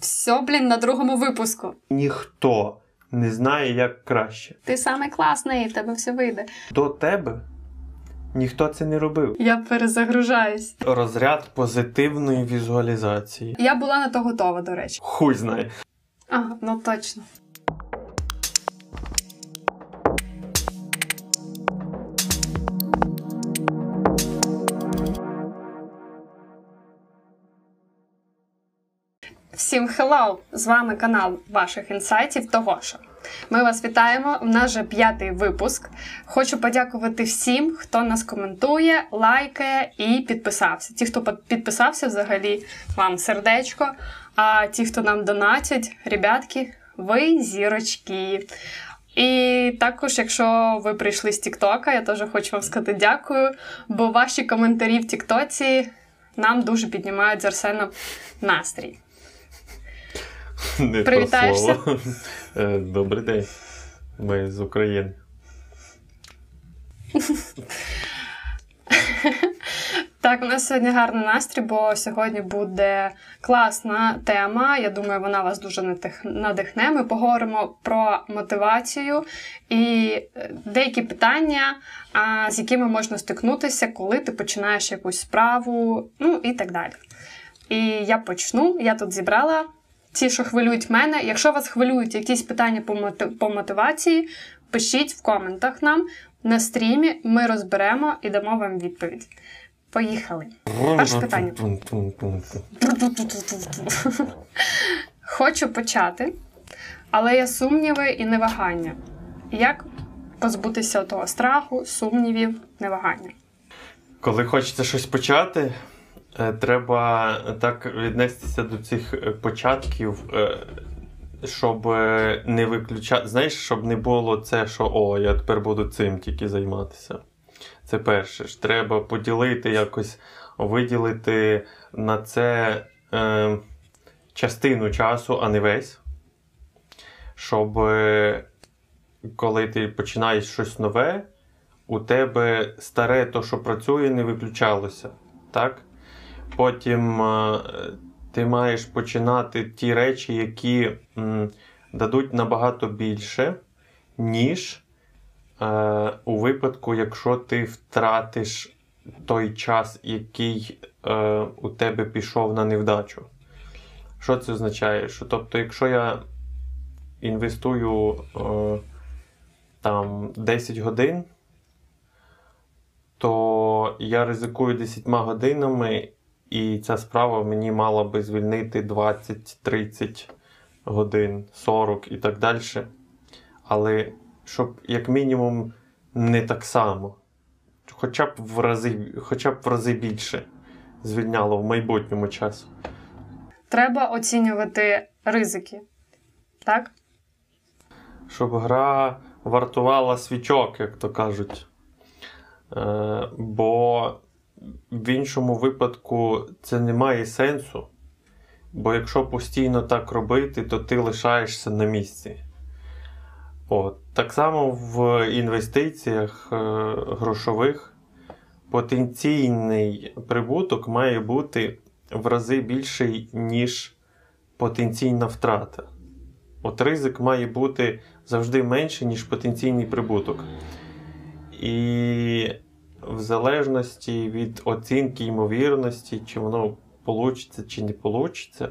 Все, блін, на другому випуску. Ніхто не знає, як краще. Ти саме класний, в тебе все вийде. До тебе ніхто це не робив. Я перезагружаюсь. Розряд позитивної візуалізації. Я була на то готова, до речі. Хуй знає. Ага, ну точно. Всім hello! З вами канал ваших інсайтів того що. Ми вас вітаємо. У нас вже п'ятий випуск. Хочу подякувати всім, хто нас коментує, лайкає і підписався. Ті, хто підписався, взагалі вам сердечко. А ті, хто нам донатять, ребятки, ви зірочки. І також, якщо ви прийшли з Тіктока, я теж хочу вам сказати дякую, бо ваші коментарі в Тіктоці нам дуже піднімають з Арсеном настрій. Не Привітаєшся? слово. Е, Добрий день. Ми з України. Так, у нас сьогодні гарний настрій, бо сьогодні буде класна тема. Я думаю, вона вас дуже надихне. Ми поговоримо про мотивацію і деякі питання, з якими можна стикнутися, коли ти починаєш якусь справу, ну і так далі. І я почну. Я тут зібрала ті, що хвилюють мене. Якщо вас хвилюють якісь питання по, мотив- по мотивації, пишіть в коментах нам на стрімі. Ми розберемо і дамо вам відповідь. Поїхали. Перше питання. Хочу почати, але є сумніви і невагання. Як позбутися того страху, сумнівів, невагання? Коли хочеться щось почати, треба так віднестися до цих е, початків, е, щоб е, не виключати. Знаєш, щоб не було це, що о, я тепер буду цим тільки займатися. Це перше ж. Треба поділити якось, виділити на це е, частину часу, а не весь. Щоб е, коли ти починаєш щось нове, у тебе старе то, що працює, не виключалося. Так? Потім е, ти маєш починати ті речі, які дадуть набагато більше, ніж е, у випадку, якщо ти втратиш той час, який е, у тебе пішов на невдачу. Що це означає? Що, тобто, якщо я інвестую там 10 годин, то я ризикую 10 годинами, і ця справа мені мала би звільнити 20-30 годин, 40 і так далі. Але щоб як мінімум не так само, хоча б в рази, хоча б в рази більше звільняло в майбутньому часу. Треба оцінювати ризики. Так? щоб гра вартувала свічок, як то кажуть. Е, бо в іншому випадку це не має сенсу. Бо якщо постійно так робити, то ти лишаєшся на місці. От. Так само в інвестиціях е, грошових потенційний прибуток має бути в рази більший, ніж потенційна втрата. От ризик має бути завжди менший, ніж потенційний прибуток. І в залежності від оцінки ймовірності, чи воно получиться, чи не получиться, е,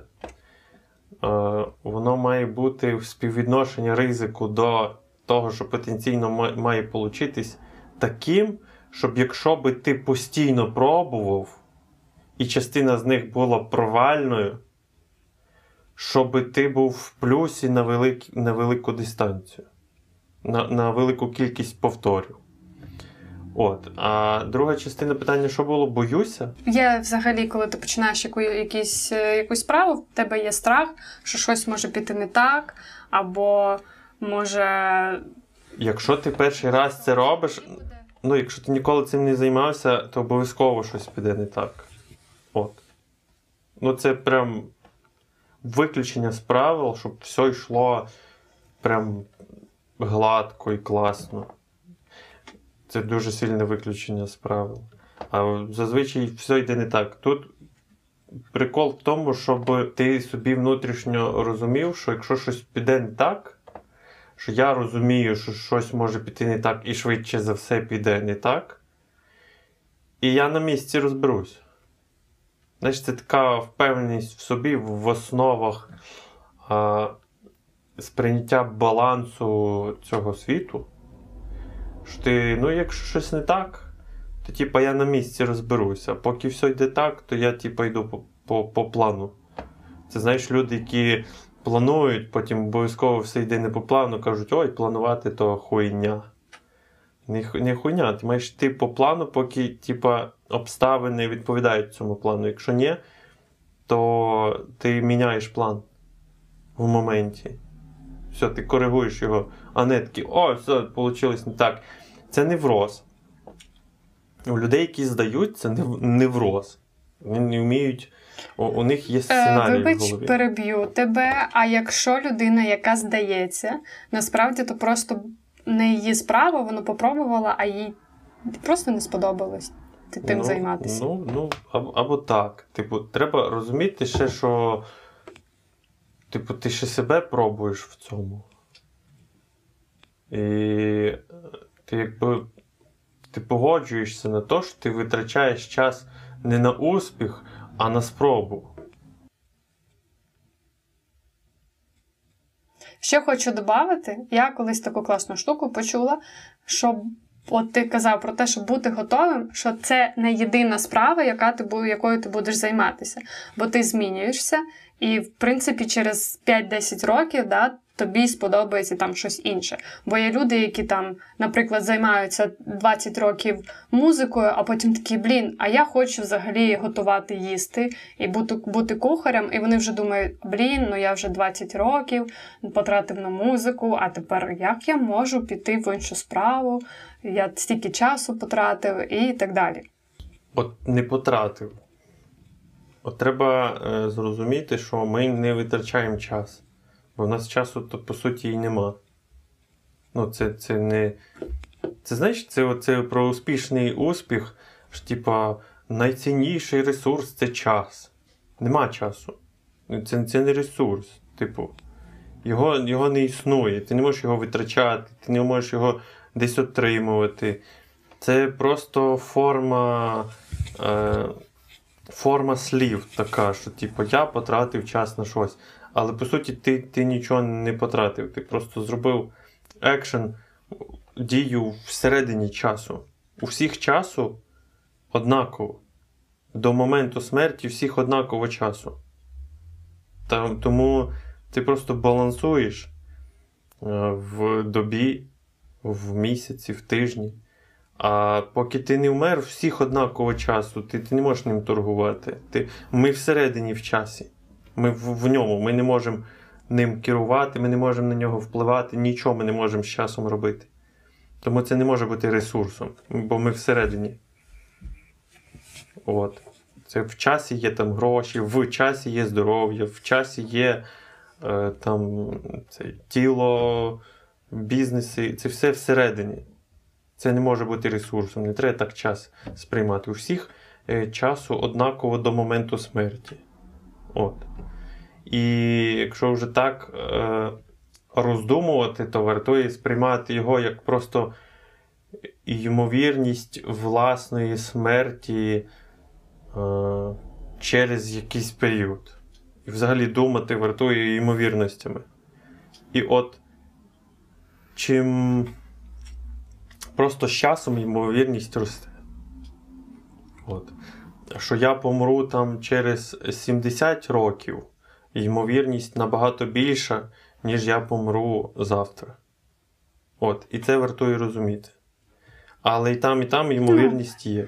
воно має бути в співвідношенні ризику до того, що потенційно має получитись, таким, щоб якщо би ти постійно пробував, і частина з них була провальною, щоб ти був в плюсі на, велик, на велику дистанцію, на, на велику кількість повторів. От. А друга частина питання, що було? Боюся? Є взагалі, коли ти починаєш яку, якісь, е, якусь справу, в тебе є страх, що щось може піти не так, або може. Якщо ти перший раз це робиш, ну якщо ти ніколи цим не займався, то обов'язково щось піде не так. От. Ну, це прям виключення з правил, щоб все йшло прям гладко і класно. Це дуже сильне виключення з правил. А зазвичай все йде не так. Тут прикол в тому, щоб ти собі внутрішньо розумів, що якщо щось піде не так, що я розумію, що щось може піти не так, і швидше за все піде не так. І я на місці розберусь. Знаєш, це така впевненість в собі в основах а, сприйняття балансу цього світу. Що ти, ну, якщо щось не так, то типа я на місці розберуся. Поки все йде так, то я типа йду по, по, по плану. Це знаєш, люди, які планують, потім обов'язково все йде не по плану, кажуть, ой, планувати то хуйня. Не, не хуйня, ти маєш йти по плану, поки типа, обставини відповідають цьому плану. Якщо ні, то ти міняєш план в моменті. Все, ти коригуєш його, а не такий, о, все, вийшло не так. Це невроз. У людей, які здають, це невроз. Вони не вміють. У, у них є Е, сценарій в Вибач, голові. переб'ю тебе. А якщо людина, яка здається, насправді то просто не її справа, вона попробувала, а їй просто не сподобалось ти- тим ну, займатися. Ну, ну або, або так. Типу, треба розуміти ще, що. Типу, ти ще себе пробуєш в цьому. І е, ти якби ти погоджуєшся на те, що ти витрачаєш час не на успіх, а на спробу. Ще хочу додати, я колись таку класну штуку почула, що от ти казав про те, щоб бути готовим, що це не єдина справа, яка ти, якою ти будеш займатися. Бо ти змінюєшся, і, в принципі, через 5-10 років да, тобі сподобається там щось інше. Бо є люди, які там, наприклад, займаються 20 років музикою, а потім такі, блін, а я хочу взагалі готувати їсти і бути, бути кухарем, і вони вже думають, блін, ну я вже 20 років потратив на музику, а тепер як я можу піти в іншу справу? Я стільки часу потратив і так далі. От не потратив. От треба е, зрозуміти, що ми не витрачаємо час. Бо в нас часу, то по суті і нема. Ну, це, це не. Це знаєш, це, оце про успішний успіх. що, Типа, найцінніший ресурс це час. Нема часу. Це, це не ресурс. Типу, його, його не існує. Ти не можеш його витрачати, ти не можеш його десь отримувати. Це просто форма. Е, форма слів така, що типу, я потратив час на щось. Але по суті, ти, ти нічого не потратив. Ти просто зробив екшен, дію всередині часу. У всіх часу однаково. До моменту смерті всіх однаково часу. Та, тому ти просто балансуєш е, в добі, в місяці, в тижні. А поки ти не вмер, всіх однаково часу, ти, ти не можеш ним торгувати. Ти, ми всередині в часі. Ми в, в ньому. Ми не можемо ним керувати, ми не можемо на нього впливати, нічого ми не можемо з часом робити. Тому це не може бути ресурсом, бо ми всередині. От. Це в часі є там гроші, в часі є здоров'я, в часі є е, там, це, тіло, бізнеси. Це все всередині. Це не може бути ресурсом, не треба так час сприймати. У всіх е, часу однаково до моменту смерті. От. І якщо вже так е, роздумувати, то вартує сприймати його як просто ймовірність власної смерті е, через якийсь період. І взагалі думати вартує ймовірностями. І от чим просто з часом ймовірність росте. От. Що я помру там через 70 років, ймовірність набагато більша, ніж я помру завтра. От. І це вартує розуміти. Але і там, і там ймовірність є.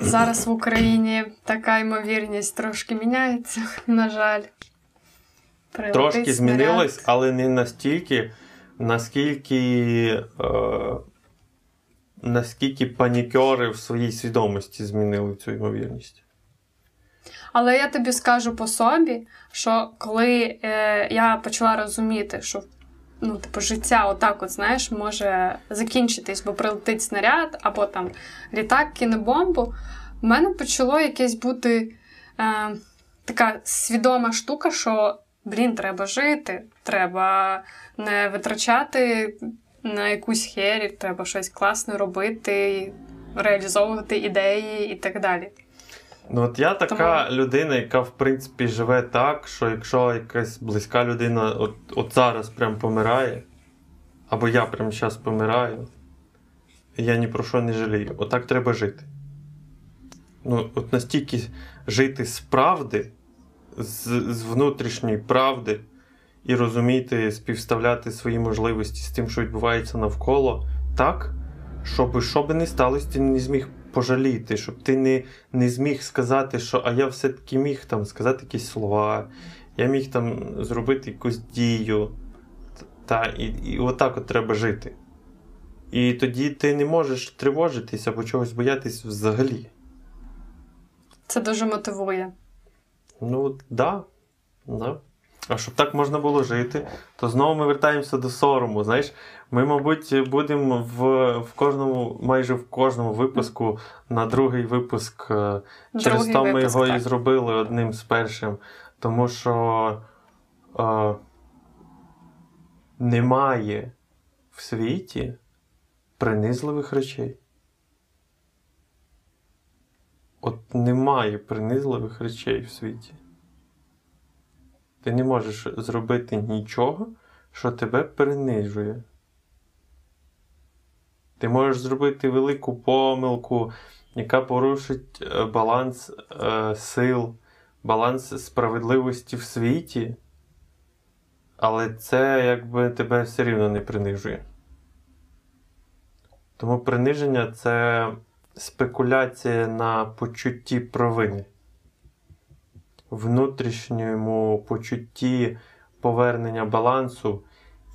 Зараз в Україні така ймовірність трошки міняється, на жаль. Прилетить Трошки снаряд. змінилось, але не настільки, наскільки, е, наскільки панікери в своїй свідомості змінили цю ймовірність. Але я тобі скажу по собі, що коли е, я почала розуміти, що ну, типу, життя отак, от, знаєш, може закінчитись, бо прилетить снаряд, або там літак кине бомбу, в мене почало якесь бути е, така свідома штука, що блін, треба жити, треба не витрачати на якусь хері, треба щось класне робити, реалізовувати ідеї і так далі. Ну, от я така Тому- людина, яка в принципі живе так, що якщо якась близька людина от, от зараз прям помирає, або я прямо зараз помираю, я ні про що не жалію. Отак треба жити. Ну, от настільки жити з правди, з, з внутрішньої правди, і розуміти, співставляти свої можливості з тим, що відбувається навколо, так, щоб що би не сталося, ти не зміг пожаліти, щоб ти не, не зміг сказати, що а я все-таки міг там сказати якісь слова, я міг там зробити якусь дію. Та, і, і отак от треба жити. І тоді ти не можеш тривожитись або чогось боятись взагалі. Це дуже мотивує. Ну, от, да. да. А щоб так можна було жити, то знову ми вертаємося до сорому. Знаєш, ми, мабуть, будемо в, в кожному, майже в кожному випуску на другий випуск. е, Через то ми випуск, його і зробили одним з першим. Тому що е, немає в світі принизливих речей. От немає принизливих речей в світі. Ти не можеш зробити нічого, що тебе принижує. Ти можеш зробити велику помилку, яка порушить е, баланс е, сил, баланс справедливості в світі, але це якби тебе все рівно не принижує. Тому приниження це спекуляція на почутті провини, внутрішньому почутті повернення балансу,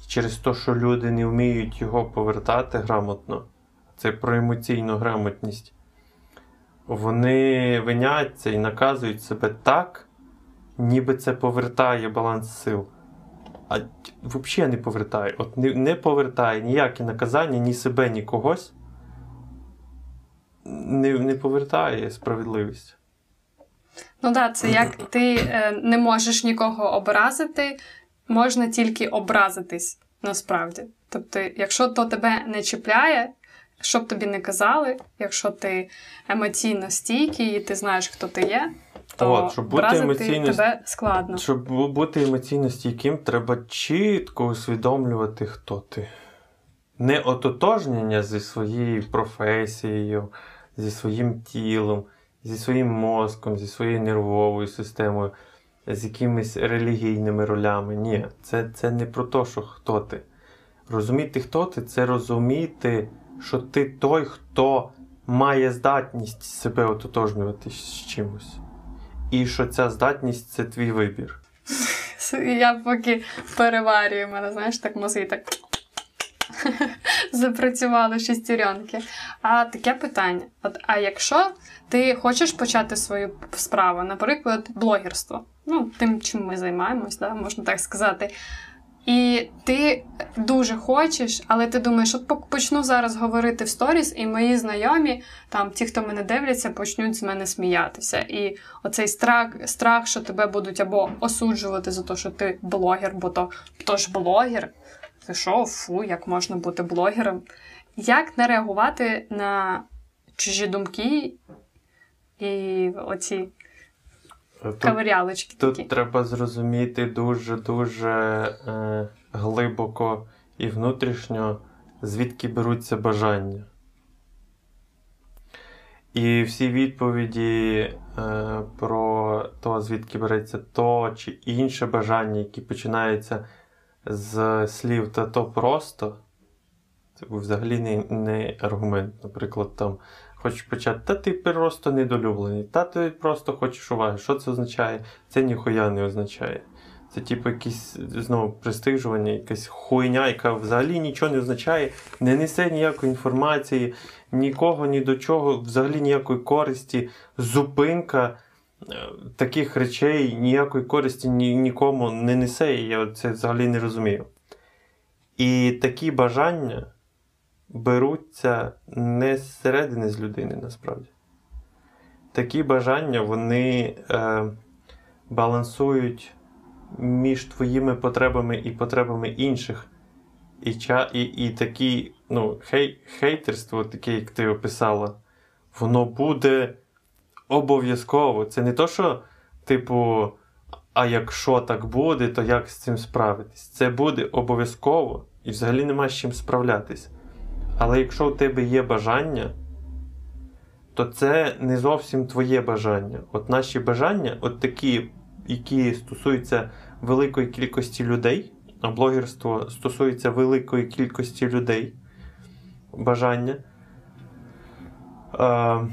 і через те, що люди не вміють його повертати грамотно, це про емоційну грамотність. Вони виняться і наказують себе так, ніби це повертає баланс сил. А взагалі не повертає. От не, не повертає ніяке наказання, ні себе, ні когось. Не, не повертає справедливість. Ну так, це як ти е, не можеш нікого образити, можна тільки образитись насправді. Тобто, якщо то тебе не чіпляє, що б тобі не казали, якщо ти емоційно стійкий і ти знаєш, хто ти є, то От, щоб бути емоційно тебе складно. Щоб бути емоційно стійким, треба чітко усвідомлювати, хто ти. Не ототожнення зі своєю професією, зі своїм тілом, зі своїм мозком, зі своєю нервовою системою, з якимись релігійними ролями. Ні, це, це не про те, що хто ти. Розуміти, хто ти, це розуміти, що ти той, хто має здатність себе ототожнювати з чимось. І що ця здатність це твій вибір. Я поки переварюю, мене, знаєш, так мозги так запрацювали шестеренки. А таке питання: От, а якщо ти хочеш почати свою справу, наприклад, блогерство, ну, тим, чим ми займаємось, да, можна так сказати. І ти дуже хочеш, але ти думаєш, от почну зараз говорити в сторіс, і мої знайомі, там ті, хто мене дивляться, почнуть з мене сміятися. І оцей страх, страх, що тебе будуть або осуджувати за те, що ти блогер, бо то, то ж блогер. Ти що, фу, як можна бути блогером? Як не реагувати на чужі думки і оці Тут, кавирялочки тут такі? треба зрозуміти дуже-дуже е, глибоко і внутрішньо, звідки беруться бажання. І всі відповіді е, про те, звідки береться то чи інше бажання, які починаються з слів та то просто, взагалі не, не аргумент. Наприклад, там хочеш почати, та ти просто недолюблений, та ти просто хочеш уваги. Що це означає? Це ніхуя не означає. Це типу якісь знову пристижування, якась хуйня, яка взагалі нічого не означає, не несе ніякої інформації, нікого, ні до чого, взагалі ніякої користі, зупинка таких речей ніякої користі ні, нікому не несе, і я це взагалі не розумію. І такі бажання беруться не зсередини з людини насправді. такі бажання вони е, балансують між твоїми потребами і потребами інших. І ча, і, і такі, ну, хей, хейтерство, таке, як ти описала, воно буде обов'язково. Це не то, що, типу, а якщо так буде, то як з цим справитись? Це буде обов'язково і взагалі нема з чим справлятись. Але якщо у тебе є бажання, то це не зовсім твоє бажання. От наші бажання, от такі, які стосуються великої кількості людей, а блогерство стосується великої кількості людей, бажання. Е,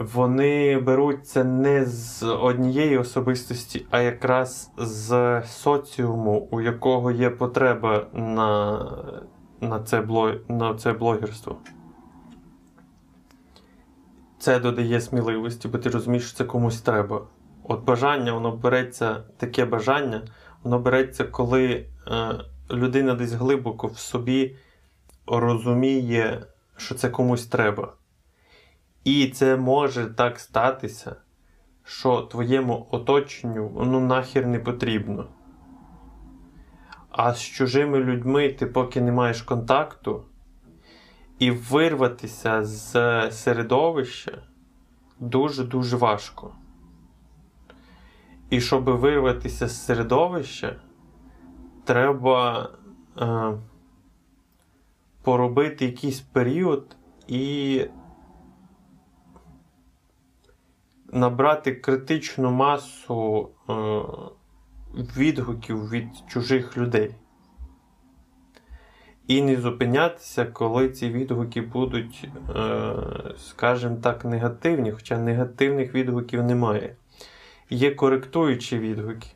вони беруться не з однієї особистості, а якраз з соціуму, у якого є потреба на на, це, блог, на це блогерство. Це додає сміливості, бо ти розумієш, що це комусь треба. От бажання, воно береться, таке бажання, воно береться, коли е, людина десь глибоко в собі розуміє, що це комусь треба. І це може так статися, що твоєму оточенню воно нахер не потрібно. А з чужими людьми ти поки не маєш контакту, і вирватися з середовища дуже-дуже важко. І щоб вирватися з середовища, треба е, поробити якийсь період і набрати критичну масу е, відгуків від чужих людей. І не зупинятися, коли ці відгуки будуть, е, скажімо так, негативні, хоча негативних відгуків немає. Є коректуючі відгуки.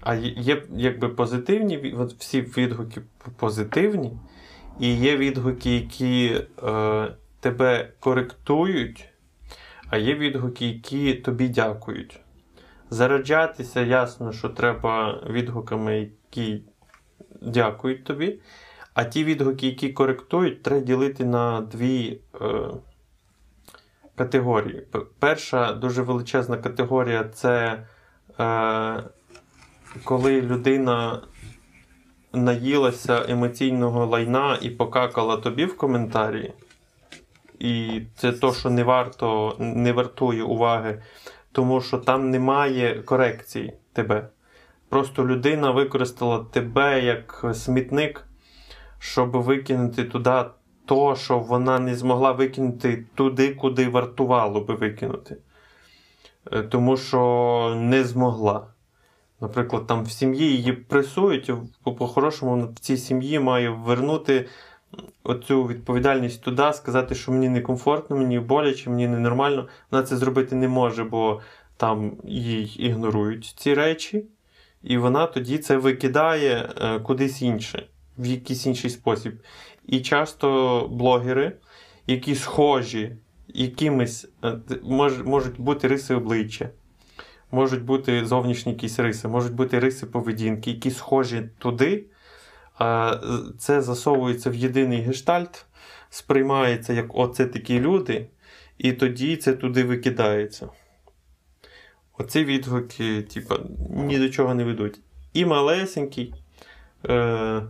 А є якби позитивні, от всі відгуки позитивні, і є відгуки, які е, тебе коректують, а є відгуки, які тобі дякують. Зараджатися ясно, що треба відгуками, які дякують тобі. А ті відгуки, які коректують, треба ділити на дві е, категорії. Перша дуже величезна категорія це е, коли людина наїлася емоційного лайна і покакала тобі в коментарі. І це то, що не варто, не вартує уваги, тому що там немає корекції тебе. Просто людина використала тебе як смітник, щоб викинути туди то, що вона не змогла викинути туди, куди вартувало би викинути. Е, тому що не змогла. Наприклад, там в сім'ї її пресують, по-хорошому в цій сім'ї має вернути оцю відповідальність туди, сказати, що мені некомфортно, мені боляче, мені ненормально. Вона це зробити не може, бо там їй ігнорують ці речі, і вона тоді це викидає е, кудись інше, в якийсь інший спосіб. І часто блогери, які схожі якимись, е, мож, можуть бути риси обличчя. Можуть бути зовнішні якісь риси, можуть бути риси поведінки, які схожі туди, це засовується в єдиний гештальт, сприймається як оце такі люди, і тоді це туди викидається. Оці відгуки, типу, ні до чого не ведуть. І малесенький, е,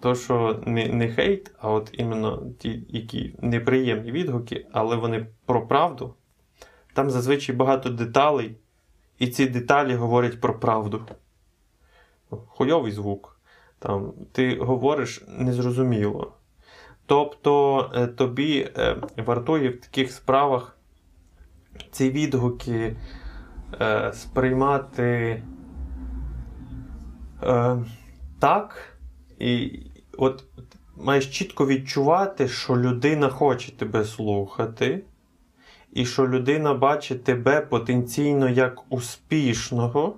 то, що не не хейт, а от іменно ті, які неприємні відгуки, але вони про правду. Там зазвичай багато деталей, і ці деталі говорять про правду. Хуйовий звук там, ти говориш незрозуміло. Тобто е, тобі е, вартує в таких справах ці відгуки е, сприймати так, і от маєш чітко відчувати, що людина хоче тебе слухати, і що людина бачить тебе потенційно як успішного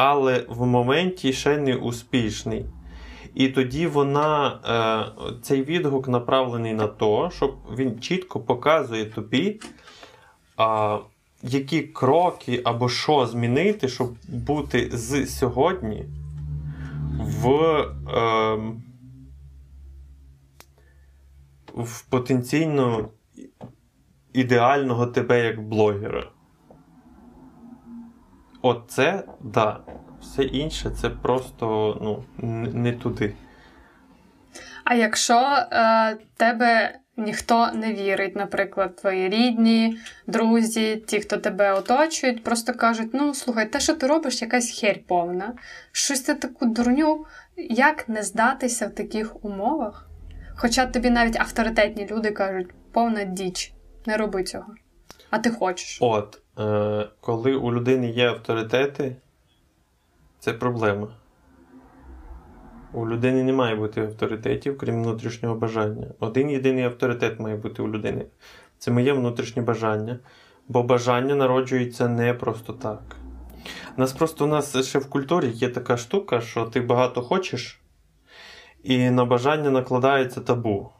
але в моменті ще не успішний. І тоді вона, е, цей відгук направлений на те, щоб він чітко показує тобі, які кроки або що змінити, щоб бути з сьогодні в е, в потенційно ідеального тебе як блогера. От це, да. Все інше це просто ну, не туди. А якщо е, тебе ніхто не вірить, наприклад, твої рідні, друзі, ті, хто тебе оточують, просто кажуть: ну слухай, те, що ти робиш, якась херь повна, щось ти таку дурню, як не здатися в таких умовах? Хоча тобі навіть авторитетні люди кажуть, повна діч, не роби цього. А ти хочеш. От, е, коли у людини є авторитети, це проблема. У людини не має бути авторитетів, крім внутрішнього бажання. Один єдиний авторитет має бути у людини. Це моє внутрішнє бажання. Бо бажання народжується не просто так. У нас просто у нас ще в культурі є така штука, що ти багато хочеш, і на бажання накладається табу.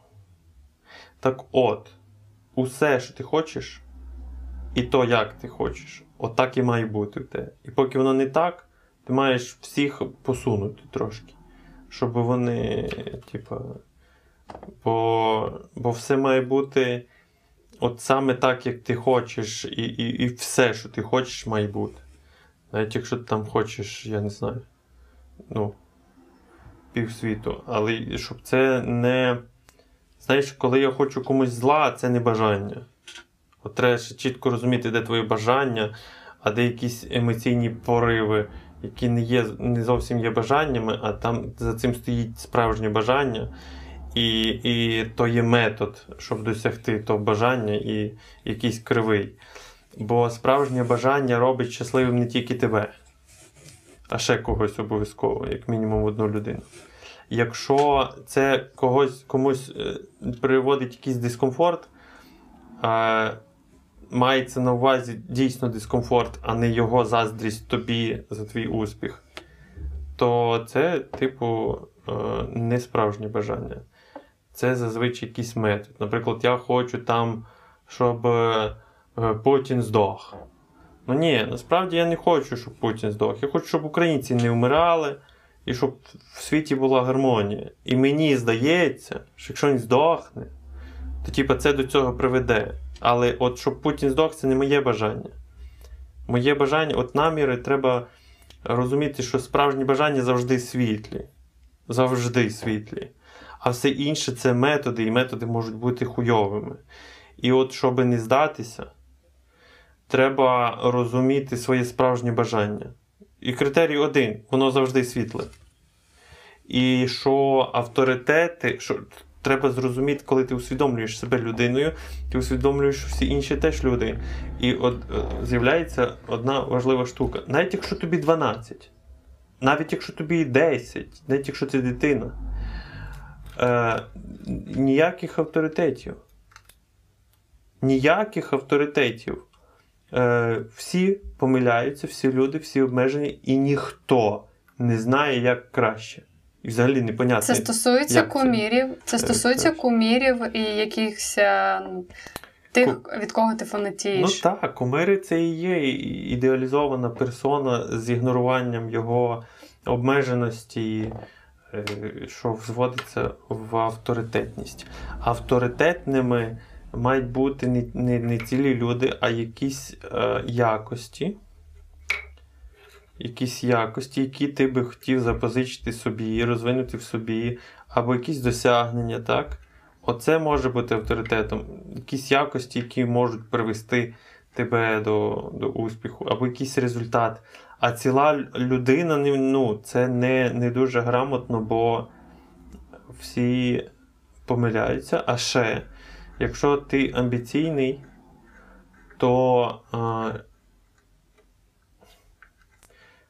Так от, усе, що ти хочеш, і то, як ти хочеш, отак і має бути в тебе. І поки воно не так, ти маєш всіх посунути трошки щоб вони, типа, бо бо все має бути от саме так, як ти хочеш, і і, і все, що ти хочеш, має бути. Навіть якщо ти там хочеш, я не знаю, ну, півсвіту. Але щоб це не. Знаєш, коли я хочу комусь зла, це не бажання. От треба ще чітко розуміти, де твоє бажання, а де якісь емоційні пориви які не є не зовсім є бажаннями, а там за цим стоїть справжнє бажання, і і то є метод, щоб досягти того бажання і якийсь кривий. Бо справжнє бажання робить щасливим не тільки тебе, а ще когось обов'язково, як мінімум одну людину. Якщо це когось комусь е, приводить якийсь дискомфорт, мається на увазі дійсно дискомфорт, а не його заздрість тобі за твій успіх, то це, типу, е, не справжнє бажання. Це зазвичай якийсь метод. Наприклад, я хочу там, щоб е, Путін здох. Ну ні, насправді я не хочу, щоб Путін здох. Я хочу, щоб українці не вмирали і щоб в світі була гармонія. І мені здається, що якщо він здохне, то типу, це до цього приведе. Але от щоб Путін здох, це не моє бажання. Моє бажання, от наміри, треба розуміти, що справжні бажання завжди світлі. Завжди світлі. А все інше це методи, і методи можуть бути хуйовими. І от, щоб не здатися, треба розуміти своє справжнє бажання. І критерій один, воно завжди світле. І що авторитети, що треба зрозуміти, коли ти усвідомлюєш себе людиною, ти усвідомлюєш всі інші теж люди. І от е, з'являється одна важлива штука. Навіть якщо тобі 12, навіть якщо тобі 10, навіть якщо ти дитина, е, ніяких авторитетів. Ніяких авторитетів. Е, Всі помиляються, всі люди, всі обмежені, і ніхто не знає, як краще. І взагалі непонятно. Це стосується кумірів. Це, це стосується кумірів і якихось е, тих, Ку... від кого ти фанатієш. Ну так, кумири це і є ідеалізована персона з ігноруванням його обмеженості, е, що взводиться в авторитетність. Авторитетними мають бути не, не, не цілі люди, а якісь е, якості якісь якості, які ти би хотів запозичити собі, розвинути в собі, або якісь досягнення, так? Оце може бути авторитетом. Якісь якості, які можуть привести тебе до до успіху, або якийсь результат. А ціла людина ну, це не, не дуже грамотно, бо всі помиляються. А ще, якщо ти амбіційний, то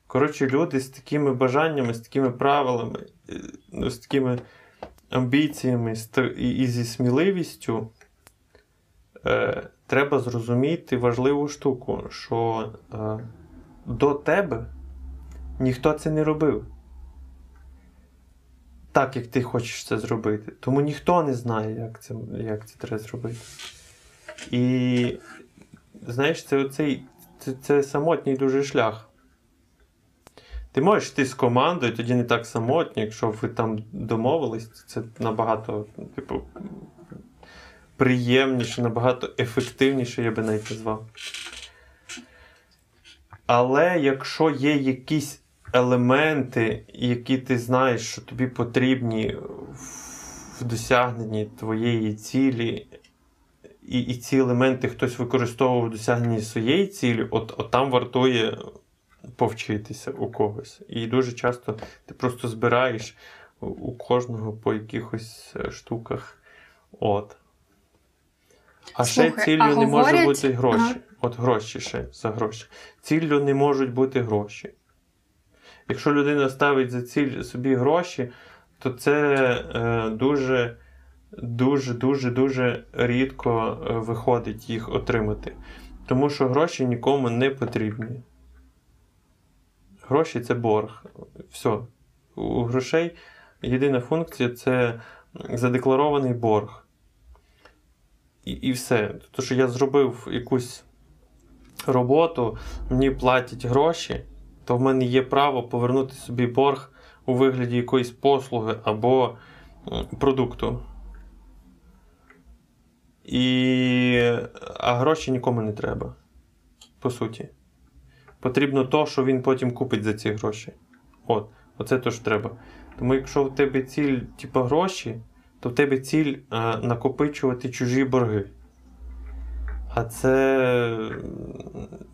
Коротше, люди з такими бажаннями, з такими правилами, е, ну, з такими амбіціями і зі сміливістю е, треба зрозуміти важливу штуку, що е, до тебе ніхто це не робив. Так, як ти хочеш це зробити. Тому ніхто не знає, як це як це треба зробити. І знаєш, це оцей, це, це самотній дуже шлях. Ти можеш йти з командою, тоді не так самотньо, якщо ви там домовились, це набагато, типу, приємніше, набагато ефективніше, я би навіть назвав. Але якщо є якісь елементи, які ти знаєш, що тобі потрібні в досягненні твоєї цілі, і і ці елементи хтось використовував в досягненні своєї цілі, от, от там вартує повчитися у когось. І дуже часто ти просто збираєш у кожного по якихось е, штуках. От. А Слухай, ще ціллю а не говорять- може бути гроші. Ага. От гроші ще за гроші. Ціллю не можуть бути гроші. Якщо людина ставить за ціль собі гроші, то це е, дуже, дуже, дуже, дуже рідко е, виходить їх отримати. Тому що гроші нікому не потрібні. Гроші це борг. Все. У грошей єдина функція це задекларований борг. І, і все. Тобто, що я зробив якусь роботу, мені платять гроші, то в мене є право повернути собі борг у вигляді якоїсь послуги або продукту. І... А гроші нікому не треба. По суті. Потрібно то, що він потім купить за ці гроші. От, оце то, що треба. Тому якщо в тебе ціль, типу, гроші, то в тебе ціль е, накопичувати чужі борги. А це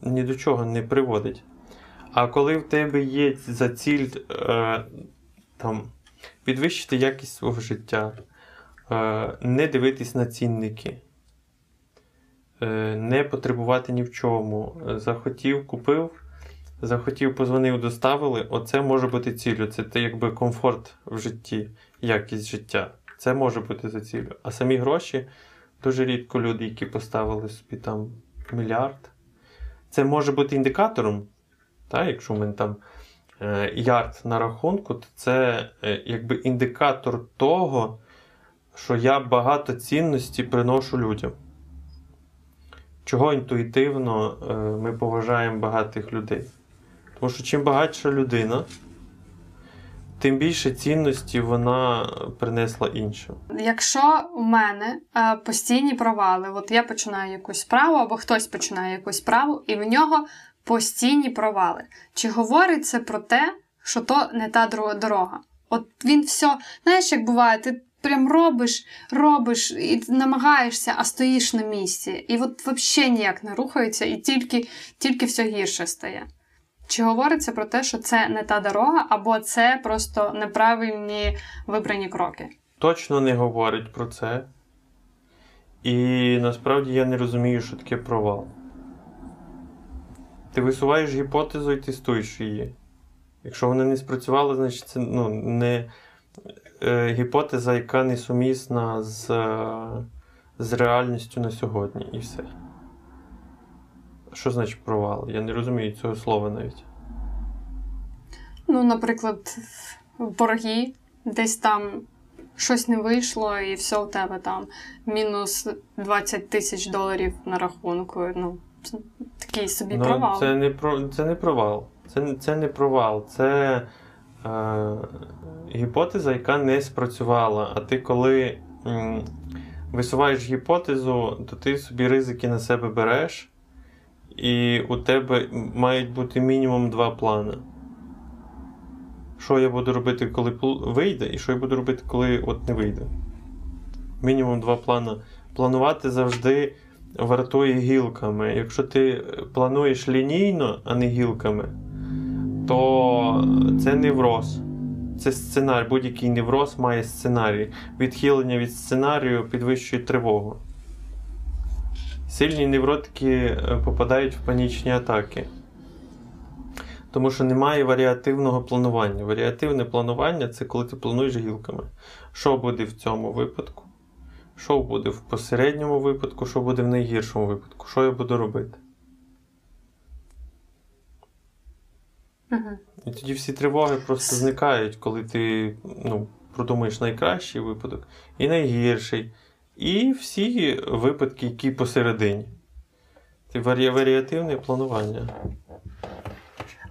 ні до чого не приводить. А коли в тебе є за ціль е, там, підвищити якість свого життя, е, не дивитись на цінники, не потребувати ні в чому, е, захотів, купив, захотів, позвонив, доставили, оце може бути ціллю. Це те, якби комфорт в житті, якість життя. Це може бути за ціллю. А самі гроші дуже рідко люди, які поставили собі там мільярд. Це може бути індикатором. Та, якщо в мене там е, ярд на рахунку, то це е, якби індикатор того, що я багато цінності приношу людям. Чого інтуїтивно е, ми поважаємо багатих людей. Тому що чим багатша людина, тим більше цінності вона принесла іншим. Якщо у мене е, постійні провали, от я починаю якусь справу, або хтось починає якусь справу, і в нього постійні провали. Чи говорить це про те, що то не та дорога? От він все, знаєш, як буває, ти прям робиш, робиш і намагаєшся, а стоїш на місці. І от взагалі ніяк не рухається, і тільки, тільки все гірше стає. Чи говориться про те, що це не та дорога, або це просто неправильні вибрані кроки? точно не говорить про це. І насправді я не розумію, що таке провал. Ти висуваєш гіпотезу і тестуєш її. Якщо вона не спрацювала, значить це ну, не гіпотеза, яка несумісна з, е, з реальністю на сьогодні, і все. Що значить провал? Я не розумію цього слова навіть. Ну, наприклад, борги, десь там щось не вийшло, і все у тебе там мінус 20 тисяч доларів на рахунку. Ну, такий собі провал. Ну, це не це не провал. Це, це не провал. Це е, гіпотеза, яка не спрацювала. А ти коли висуваєш гіпотезу, то ти собі ризики на себе береш, і у тебе мають бути мінімум два плани. Що я буду робити, коли вийде, і що я буду робити, коли от не вийде. Мінімум два плани. Планувати завжди вартує гілками. Якщо ти плануєш лінійно, а не гілками, то це невроз. Це сценарій. Будь-який невроз має сценарій. Відхилення від сценарію підвищує тривогу. Сильні невротики е, попадають в панічні атаки. Тому що немає варіативного планування. Варіативне планування це коли ти плануєш гілками. Що буде в цьому випадку? Що буде в посередньому випадку, що буде в найгіршому випадку? Що я буду робити? Угу. І тоді всі тривоги просто зникають, коли ти ну, продумаєш найкращий випадок і найгірший. І всі випадки, які посередині. Це варі- варіативне планування.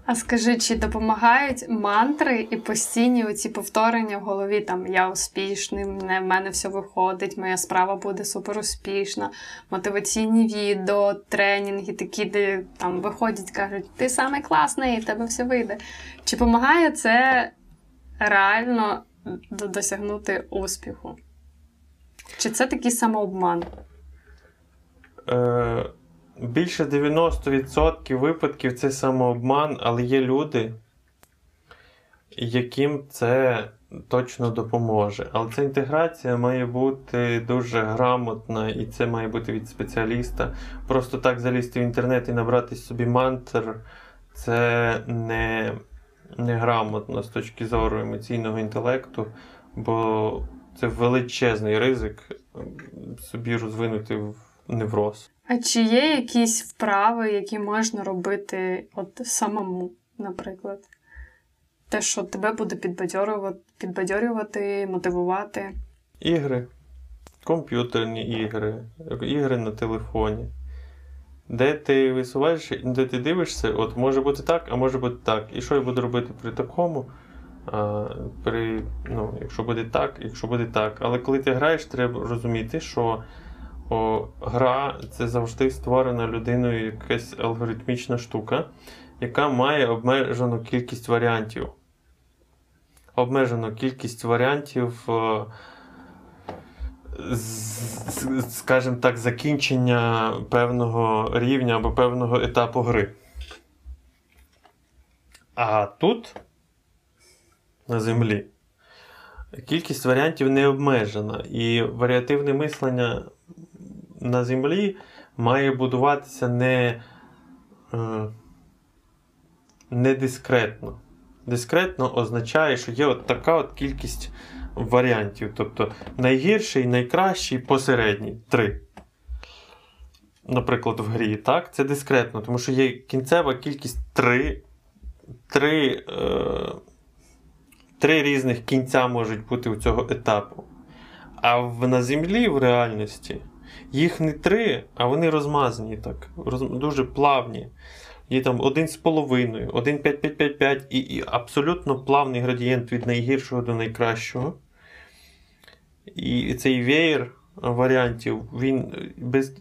А скажи, чи допомагають мантри і постійні оці повторення в голові там я успішний, в мене все виходить, моя справа буде супер успішна, мотиваційні відео, тренінги, такі, де там виходять, кажуть, ти самий класний, в тебе все вийде. Чи допомагає це реально досягнути успіху? Чи це такий самообман? Е, Більше 90% випадків це самообман, але є люди, яким це точно допоможе. Але ця інтеграція має бути дуже грамотна, і це має бути від спеціаліста. Просто так залізти в інтернет і набрати собі мантр це не, грамотно з точки зору емоційного інтелекту, бо це величезний ризик собі розвинути в невроз. А чи є якісь вправи, які можна робити от самому, наприклад? Те, що тебе буде підбадьорювати, підбадьорювати, мотивувати? Ігри, комп'ютерні ігри, ігри на телефоні. Де ти висуваєш, де ти дивишся, от може бути так, а може бути так. І що я буду робити при такому? А, при, ну, Якщо буде так, якщо буде так. Але коли ти граєш, треба розуміти, що о, гра це завжди створена людиною якась алгоритмічна штука, яка має обмежену кількість варіантів. Обмежену кількість варіантів, скажімо так, закінчення певного рівня або певного етапу гри. А тут, на землі, кількість варіантів не обмежена. І варіативне мислення на землі має будуватися не е, не дискретно. Дискретно означає, що є от така от кількість варіантів. Тобто найгірший, найкращий, посередній три. Наприклад, в грі. так? Це дискретно, тому що є кінцева кількість три. Три, е, три різних кінця можуть бути у цього етапу. А в, на землі в реальності їх не три, а вони розмазані так, роз, дуже плавні. Є там один з половиною, один 5-5-5-5 і, і абсолютно плавний градієнт від найгіршого до найкращого. І цей веєр варіантів, він без,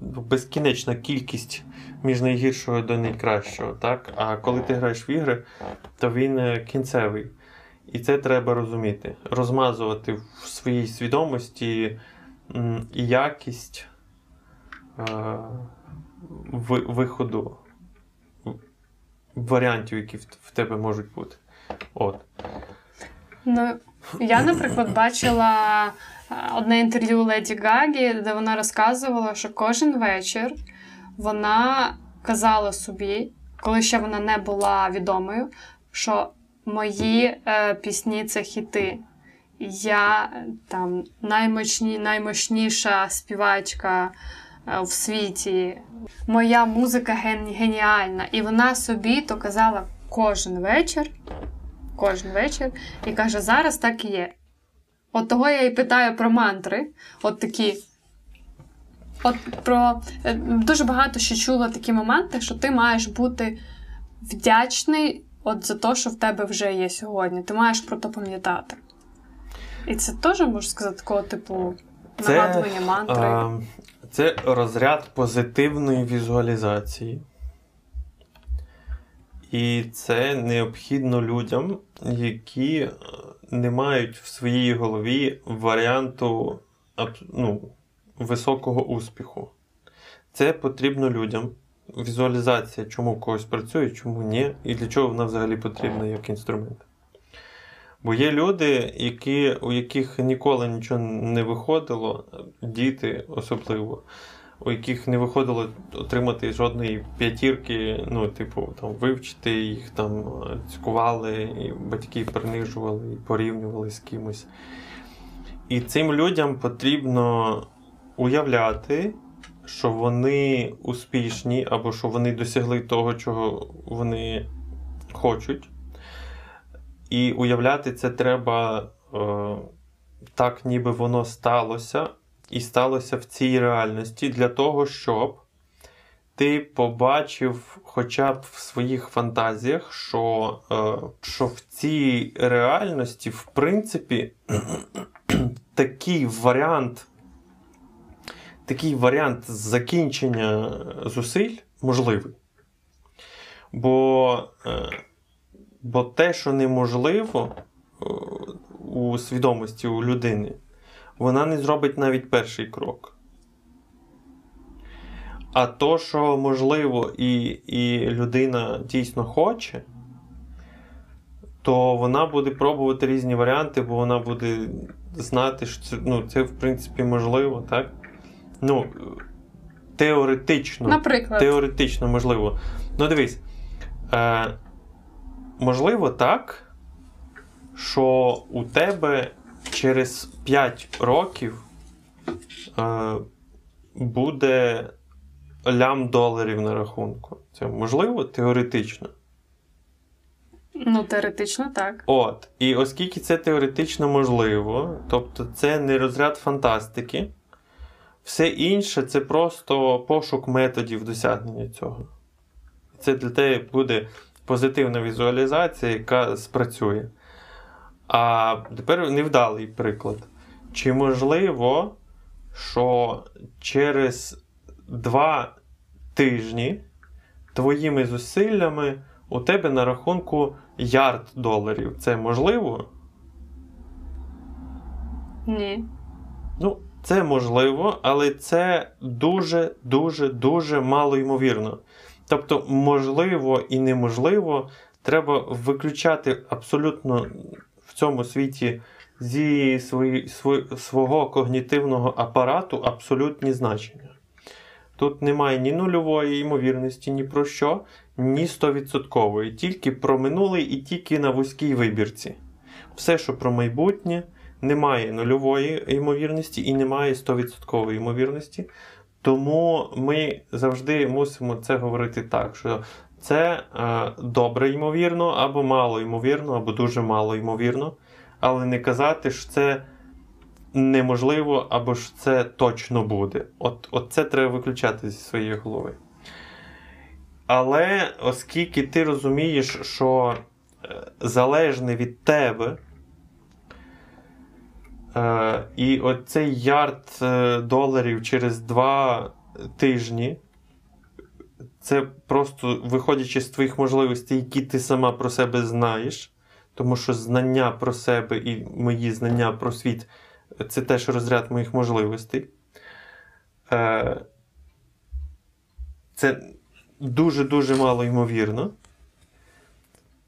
безкінечна кількість між найгіршого до найкращого. так? А коли ти граєш в ігри, то він е, кінцевий. І це треба розуміти. Розмазувати в своїй свідомості і якість е, виходу варіантів, які в тебе можуть бути. От. Ну, Я, наприклад, бачила е, одне інтерв'ю Леді Гагі, де вона розказувала, що кожен вечір вона казала собі, коли ще вона не була відомою, що мої е, пісні це хіти я там наймощні, наймощніша співачка е, в світі. Моя музика геніальна. І вона собі то казала кожен вечір. Кожен вечір і каже, зараз так і є. От того я і питаю про мантри. От такі. От про е, дуже багато ще чула такі моменти, що ти маєш бути вдячний от за те, що в тебе вже є сьогодні. Ти маєш про то пам'ятати. І це теж можна сказати такого типу нагадування мантри. А, це розряд позитивної візуалізації. І це необхідно людям, які е, не мають в своїй голові варіанту ну, високого успіху. Це потрібно людям. Візуалізація, чому в когось працює, чому ні, і для чого вона взагалі потрібна як інструмент. Бо є люди, які, у яких ніколи нічого не виходило, діти особливо, у яких не виходило отримати жодної п'ятірки, ну, типу, там, вивчити їх там цькували, і батьки принижували і порівнювали з кимось. І цим людям потрібно уявляти, що вони успішні, або що вони досягли того, чого вони хочуть. І уявляти це треба е, так, ніби воно сталося, і сталося в цій реальності для того, щоб ти побачив хоча б в своїх фантазіях, що, е, що в цій реальності, в принципі, такий варіант, такий варіант закінчення зусиль можливий. Бо, е, бо те, що неможливо е, у свідомості у людини, вона не зробить навіть перший крок. А то, що можливо, і і людина дійсно хоче, то вона буде пробувати різні варіанти, бо вона буде знати, що це, ну, це в принципі можливо, так? Ну, теоретично. Наприклад. Теоретично можливо. Ну, дивись. Е, Можливо, так, що у тебе через 5 років е, буде лям доларів на рахунку. Це можливо теоретично. Ну, теоретично так. От. І оскільки це теоретично можливо, тобто це не розряд фантастики, все інше це просто пошук методів досягнення цього. Це для тебе буде позитивна візуалізація, яка спрацює. А тепер невдалий приклад. Чи можливо, що через два тижні твоїми зусиллями у тебе на рахунку ярд доларів? Це можливо? Ні. Ну, це можливо, але це дуже, дуже, дуже мало ймовірно. Тобто, можливо і неможливо, треба виключати абсолютно в цьому світі зі свої, свої, свого когнітивного апарату абсолютні значення. Тут немає ні нульової ймовірності, ні про що, ні стовідсоткової, тільки про минулий і тільки на вузькій вибірці. Все, що про майбутнє, немає нульової ймовірності і немає 100% ймовірності. Тому ми завжди мусимо це говорити так, що це е, добре ймовірно, або мало ймовірно, або дуже мало ймовірно. Але не казати, що це неможливо, або ж це точно буде. От, от це треба виключати зі своєї голови. Але оскільки ти розумієш, що е, залежне від тебе. Е, і оцей ярд е, доларів через два тижні. Це просто виходячи з твоїх можливостей, які ти сама про себе знаєш. Тому що знання про себе і мої знання про світ це теж розряд моїх можливостей. Е, це дуже-дуже мало ймовірно.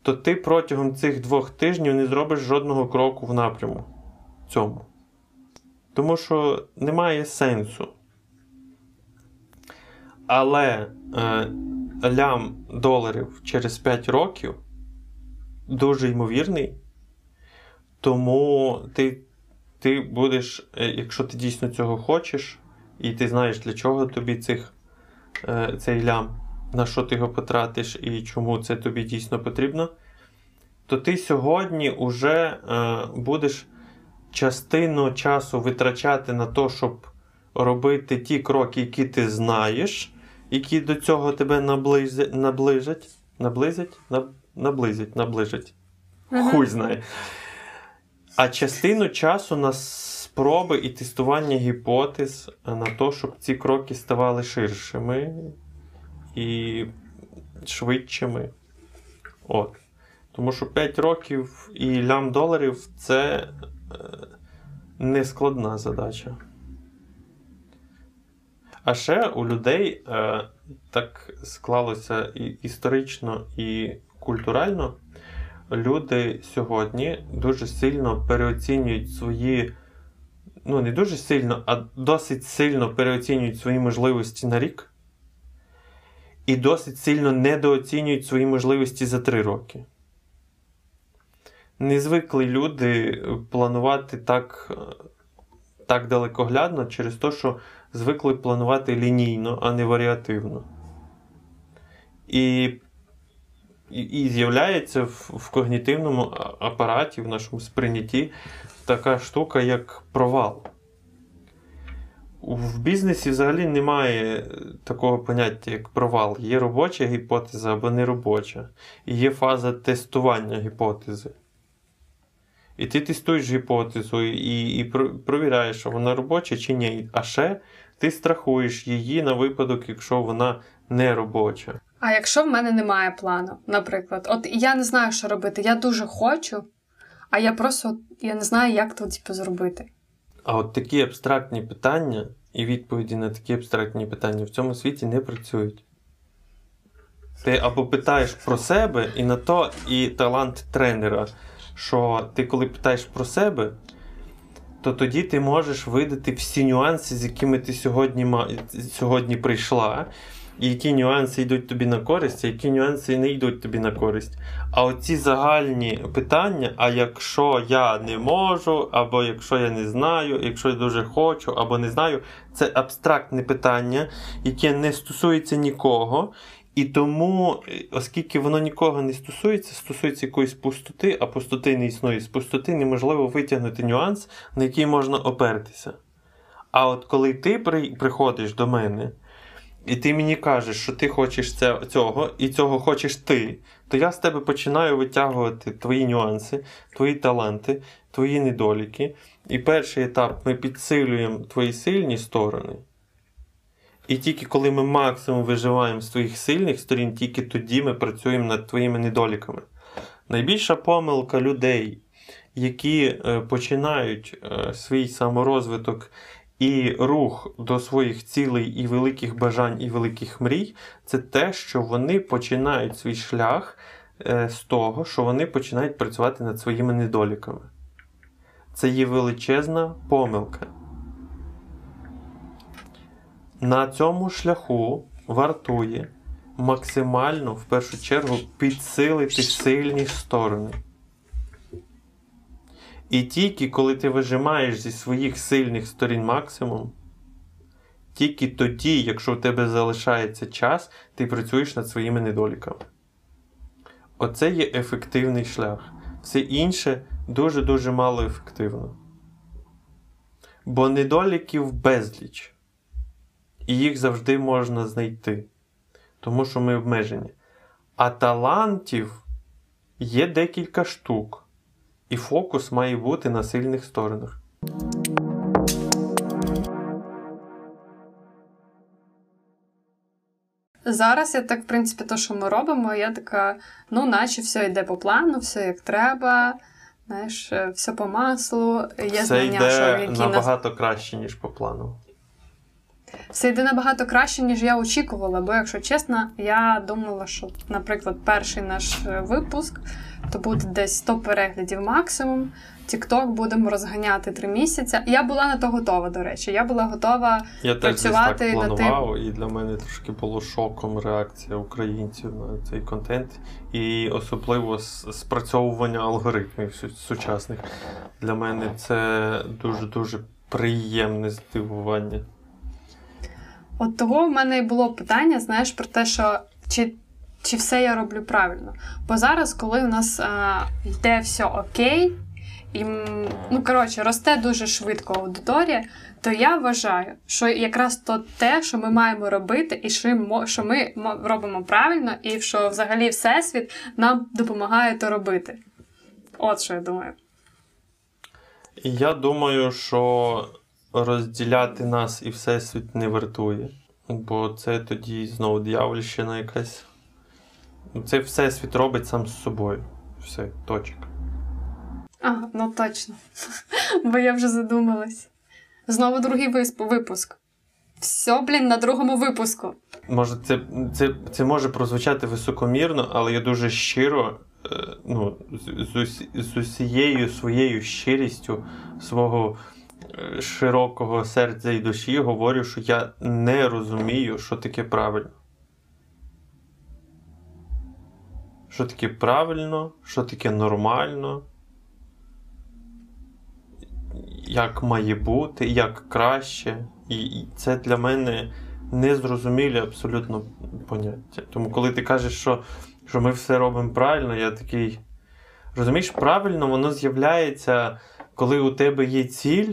То ти протягом цих двох тижнів не зробиш жодного кроку в напряму цьому. Тому що немає сенсу. Але е, лям доларів через 5 років дуже ймовірний. Тому ти ти будеш, е, якщо ти дійсно цього хочеш, і ти знаєш, для чого тобі цих, е, цей лям, на що ти його потратиш і чому це тобі дійсно потрібно, то ти сьогодні вже е, будеш частину часу витрачати на те, щоб робити ті кроки, які ти знаєш, які до цього тебе наблизять, наближать, наблизять, наблизять, наближать. Угу. Хуй знає. А частину часу на спроби і тестування гіпотез на те, щоб ці кроки ставали ширшими і швидшими. От. Тому що 5 років і лям доларів це нескладна задача. А ще у людей е, так склалося і історично і культурально. Люди сьогодні дуже сильно переоцінюють свої, ну, не дуже сильно, а досить сильно переоцінюють свої можливості на рік. І досить сильно недооцінюють свої можливості за три роки не звикли люди планувати так так далекоглядно через те, що звикли планувати лінійно, а не варіативно. І і, з'являється в, в когнітивному апараті, в нашому сприйнятті така штука, як провал. в бізнесі взагалі немає такого поняття, як провал. Є робоча гіпотеза або неробоча. Є фаза тестування гіпотези. І ти тестуєш гіпотезу і і провіряєш, що вона робоча чи ні. А ще ти страхуєш її на випадок, якщо вона не робоча. А якщо в мене немає плану, наприклад, от я не знаю, що робити, я дуже хочу, а я просто я не знаю, як то типу, зробити. А от такі абстрактні питання і відповіді на такі абстрактні питання в цьому світі не працюють. Ти або питаєш про себе, і на то і талант тренера, що ти, коли питаєш про себе, то тоді ти можеш видати всі нюанси, з якими ти сьогодні сьогодні прийшла і які нюанси йдуть тобі на користь, а які нюанси не йдуть тобі на користь. А оці загальні питання: а якщо я не можу, або якщо я не знаю, якщо я дуже хочу, або не знаю, це абстрактне питання, яке не стосується нікого. І тому, оскільки воно нікого не стосується, стосується якоїсь пустоти, а пустоти не існує. З пустоти неможливо витягнути нюанс, на який можна опертися. А от коли ти приходиш до мене і ти мені кажеш, що ти хочеш це, цього, і цього хочеш ти, то я з тебе починаю витягувати твої нюанси, твої таланти, твої недоліки. І перший етап ми підсилюємо твої сильні сторони. І тільки коли ми максимум виживаємо з твоїх сильних сторін, тільки тоді ми працюємо над твоїми недоліками. Найбільша помилка людей, які е, починають е, свій саморозвиток і рух до своїх цілей і великих бажань і великих мрій це те, що вони починають свій шлях е, з того, що вони починають працювати над своїми недоліками. Це є величезна помилка. На цьому шляху вартує максимально в першу чергу підсилити сильні сторони. І тільки коли ти вижимаєш зі своїх сильних сторін максимум, тільки тоді, якщо у тебе залишається час, ти працюєш над своїми недоліками. Оце є ефективний шлях. Все інше дуже-дуже мало ефективно. Бо недоліків безліч. І їх завжди можна знайти. Тому що ми обмежені. А талантів є декілька штук. І фокус має бути на сильних сторонах. Зараз я так, в принципі, то, що ми робимо, я така, ну, наче все йде по плану, все як треба, знаєш, е, все по маслу. Є все знання, йде що які набагато нас... краще, ніж по плану. Все йде набагато краще, ніж я очікувала, бо, якщо чесно, я думала, що, наприклад, перший наш е, випуск то буде десь 100 переглядів максимум. Тікток будемо розганяти три місяці. Я була на то готова, до речі. Я була готова я працювати теж так планував, тим... і для мене трошки було шоком реакція українців на цей контент, і особливо спрацьовування алгоритмів сучасних. Для мене це дуже дуже приємне здивування. От того в мене і було питання, знаєш, про те, що чи чи все я роблю правильно. Бо зараз, коли у нас а, йде все окей, і ну, коротше, росте дуже швидко аудиторія, то я вважаю, що якраз то те, що ми маємо робити, і що ми робимо правильно, і що взагалі Всесвіт нам допомагає то робити. От що я думаю. Я думаю, що розділяти нас і Всесвіт не вартує. Бо це тоді знову дьявольщина якась. Це всесвіт робить сам з собою. Все, точка. Ага, ну точно. Бо я вже задумалась. Знову другий випуск. Все, блін, на другому випуску. Може, це це, це може прозвучати високомірно, але я дуже щиро, е, ну, з, з усією своєю щирістю свого широкого серця і душі говорю, що я не розумію, що таке правильно. що таке правильно, що таке нормально, як має бути, як краще. І це для мене незрозумілі абсолютно поняття. Тому, коли ти кажеш, що, що ми все робимо правильно, я такий. Розумієш, правильно воно з'являється, коли у тебе є ціль.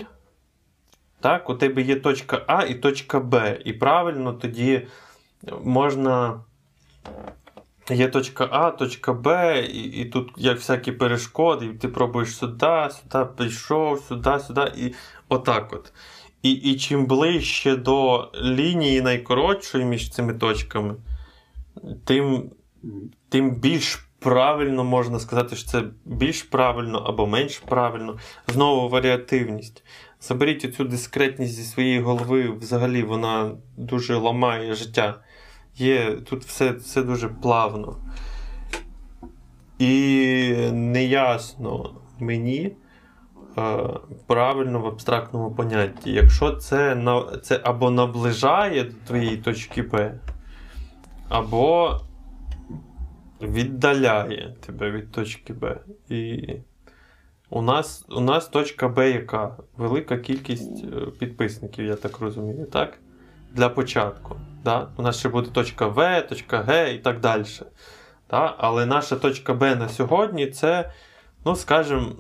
Так, у тебе є точка А і точка Б. І правильно тоді можна. Є точка А, точка Б, і і тут як всякі перешкоди, і ти пробуєш сюди, сюди прийшов, сюди, сюди, і отак от. І і чим ближче до лінії найкоротшої між цими точками, тим, тим більш правильно можна сказати, що це більш правильно або менш правильно. Знову варіативність. Заберіть цю дискретність зі своєї голови, взагалі вона дуже ламає життя. Є Тут все, все дуже плавно. І неясно мені. Е, правильно в абстрактному понятті. Якщо це це або наближає до твоєї точки Б, або віддаляє тебе від точки Б. І у нас у нас точка Б яка? Велика кількість е, підписників, я так розумію, так? Для початку. Да? У нас ще буде точка В, точка Г і так далі. Да? Але наша точка Б на сьогодні це, ну, скажімо,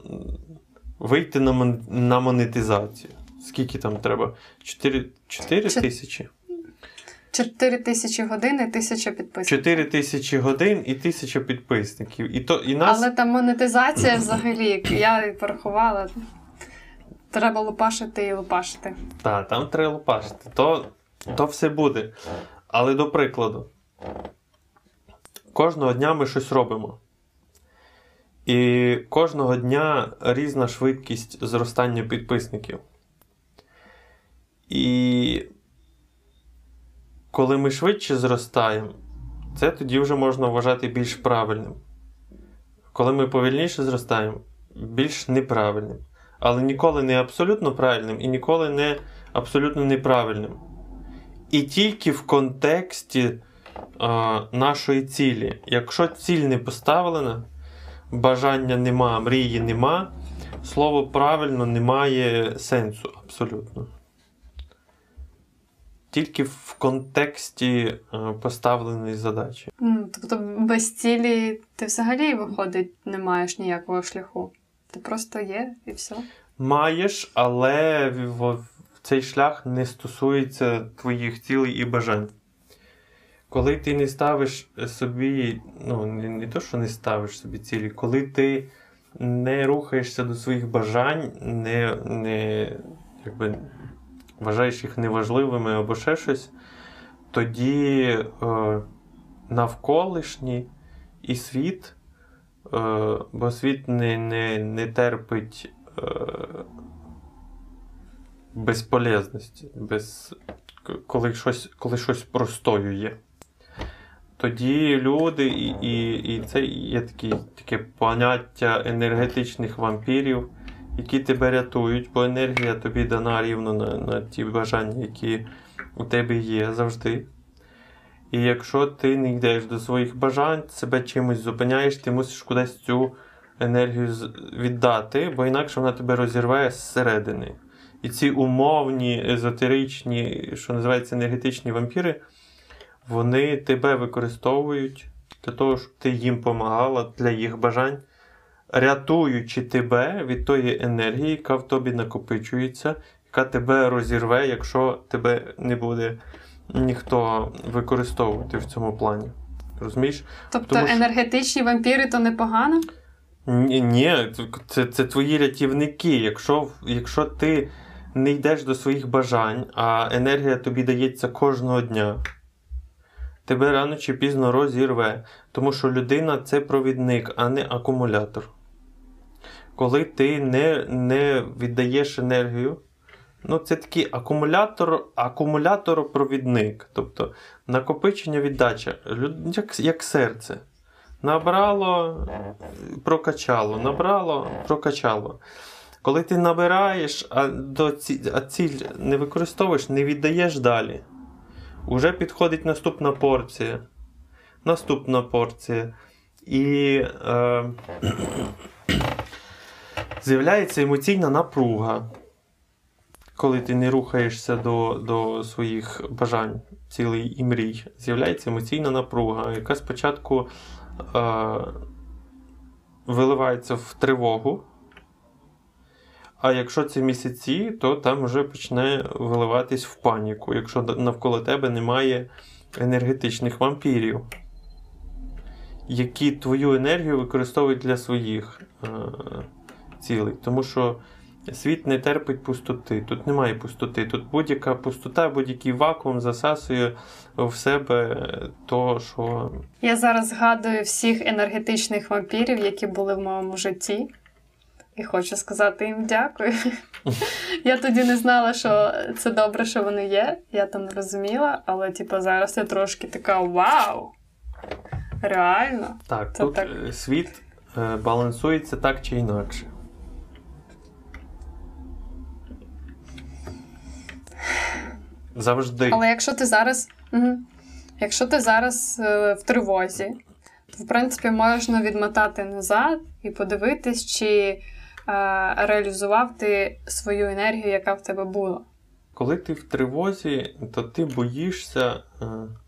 вийти на мон... на монетизацію. Скільки там треба? 4 4 тисячі? 4 тисячі годин і тисяча підписників. 4 тисячі годин і тисяча підписників. І то, і нас... Але там монетизація взагалі, я порахувала. Треба лупашити і лупашити. Так, там треба лупашити. То, То все буде. Але до прикладу, кожного дня ми щось робимо. І кожного дня різна швидкість зростання підписників. І коли ми швидше зростаємо, це тоді вже можна вважати більш правильним. Коли ми повільніше зростаємо, більш неправильним. Але ніколи не абсолютно правильним і ніколи не абсолютно неправильним. І тільки в контексті е, нашої цілі. Якщо ціль не поставлена, бажання нема, мрії нема, слово правильно не має сенсу абсолютно. Тільки в контексті е, поставленої задачі. Тобто без цілі ти взагалі, виходить, не маєш ніякого шляху. Ти просто є і все. Маєш, але в цей шлях не стосується твоїх цілей і бажань. Коли ти не ставиш собі, ну, не, не то, що не ставиш собі цілі, коли ти не рухаєшся до своїх бажань, не не якби, вважаєш їх неважливими або ще щось, тоді е, навколишній і світ, е, бо світ не не, не терпить е, безполезності, без, коли щось коли щось простоює. Тоді люди, і і, і це є такі, таке поняття енергетичних вампірів, які тебе рятують, бо енергія тобі дана рівно на, на ті бажання, які у тебе є завжди. І якщо ти не йдеш до своїх бажань, себе чимось зупиняєш, ти мусиш кудись цю енергію віддати, бо інакше вона тебе розірває зсередини. І ці умовні, езотеричні, що називається енергетичні вампіри вони тебе використовують для того, щоб ти їм допомагала для їх бажань, рятуючи тебе від тої енергії, яка в тобі накопичується, яка тебе розірве, якщо тебе не буде ніхто використовувати в цьому плані. Розумієш? Тобто Тому, енергетичні вампіри то непогано? Ні, ні, це це твої рятівники. Якщо, Якщо ти не йдеш до своїх бажань, а енергія тобі дається кожного дня тебе рано чи пізно розірве, тому що людина це провідник, а не акумулятор. Коли ти не не віддаєш енергію, ну це такий акумулятор, акумулятор-провідник. Тобто накопичення віддача, як, як серце. Набрало, прокачало, набрало, прокачало. Коли ти набираєш, а до ці, а ціль не використовуєш, не віддаєш далі. Уже підходить наступна порція. Наступна порція. І е, з'являється емоційна напруга, коли ти не рухаєшся до до своїх бажань, цілий і мрій. З'являється емоційна напруга, яка спочатку е, виливається в тривогу, А якщо це місяці, то там вже почне виливатись в паніку, якщо навколо тебе немає енергетичних вампірів, які твою енергію використовують для своїх е- цілей. Тому що світ не терпить пустоти. Тут немає пустоти. Тут будь-яка пустота, будь-який вакуум засасує в себе то, що. Я зараз згадую всіх енергетичних вампірів, які були в моєму житті. І хочу сказати їм дякую. Я тоді не знала, що це добре, що вони є. Я там не розуміла, але типу, зараз я трошки така вау! Реально. Так, Це тут так. е, світ е, балансується так чи інакше. Завжди. Але якщо ти зараз. Угу. Якщо ти зараз е, в тривозі, то в принципі можна відмотати назад і подивитись, чи е, реалізував ти свою енергію, яка в тебе була. Коли ти в тривозі, то ти боїшся, е,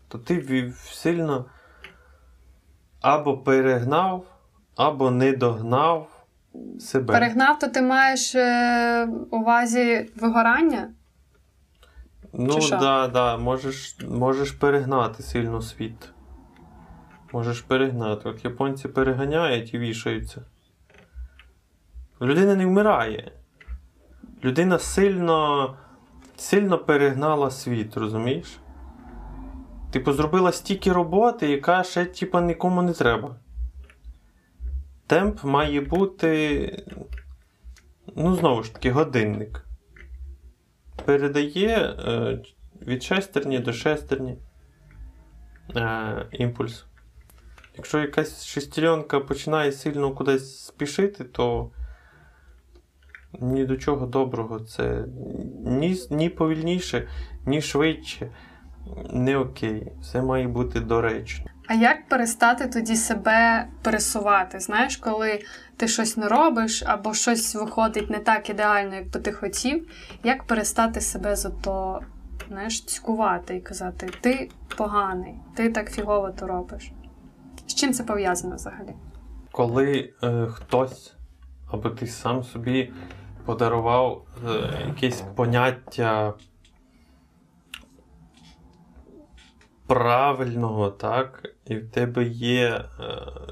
то ти сильно або перегнав, або не догнав себе. Перегнав, то ти маєш е, увазі вигорання? Ну, що? да, да, можеш, можеш перегнати сильно світ. Можеш перегнати. От японці переганяють і вішаються. Людина не вмирає. Людина сильно, сильно перегнала світ, розумієш? Типу, зробила стільки роботи, яка ще, типу, нікому не треба. Темп має бути. Ну, знову ж таки, годинник передає е, від шестерні до шестерні е, імпульс. Якщо якась шестеренка починає сильно кудись спішити, то ні до чого доброго. Це ні, ні повільніше, ні швидше. Не окей. Все має бути доречно. А як перестати тоді себе пересувати? Знаєш, коли ти щось не робиш або щось виходить не так ідеально, як би ти хотів, як перестати себе за то знаєш, цькувати і казати, ти поганий, ти так фігово то робиш. З чим це пов'язано взагалі? Коли е, хтось або ти сам собі подарував е, якесь поняття правильного, так, і в тебе є е,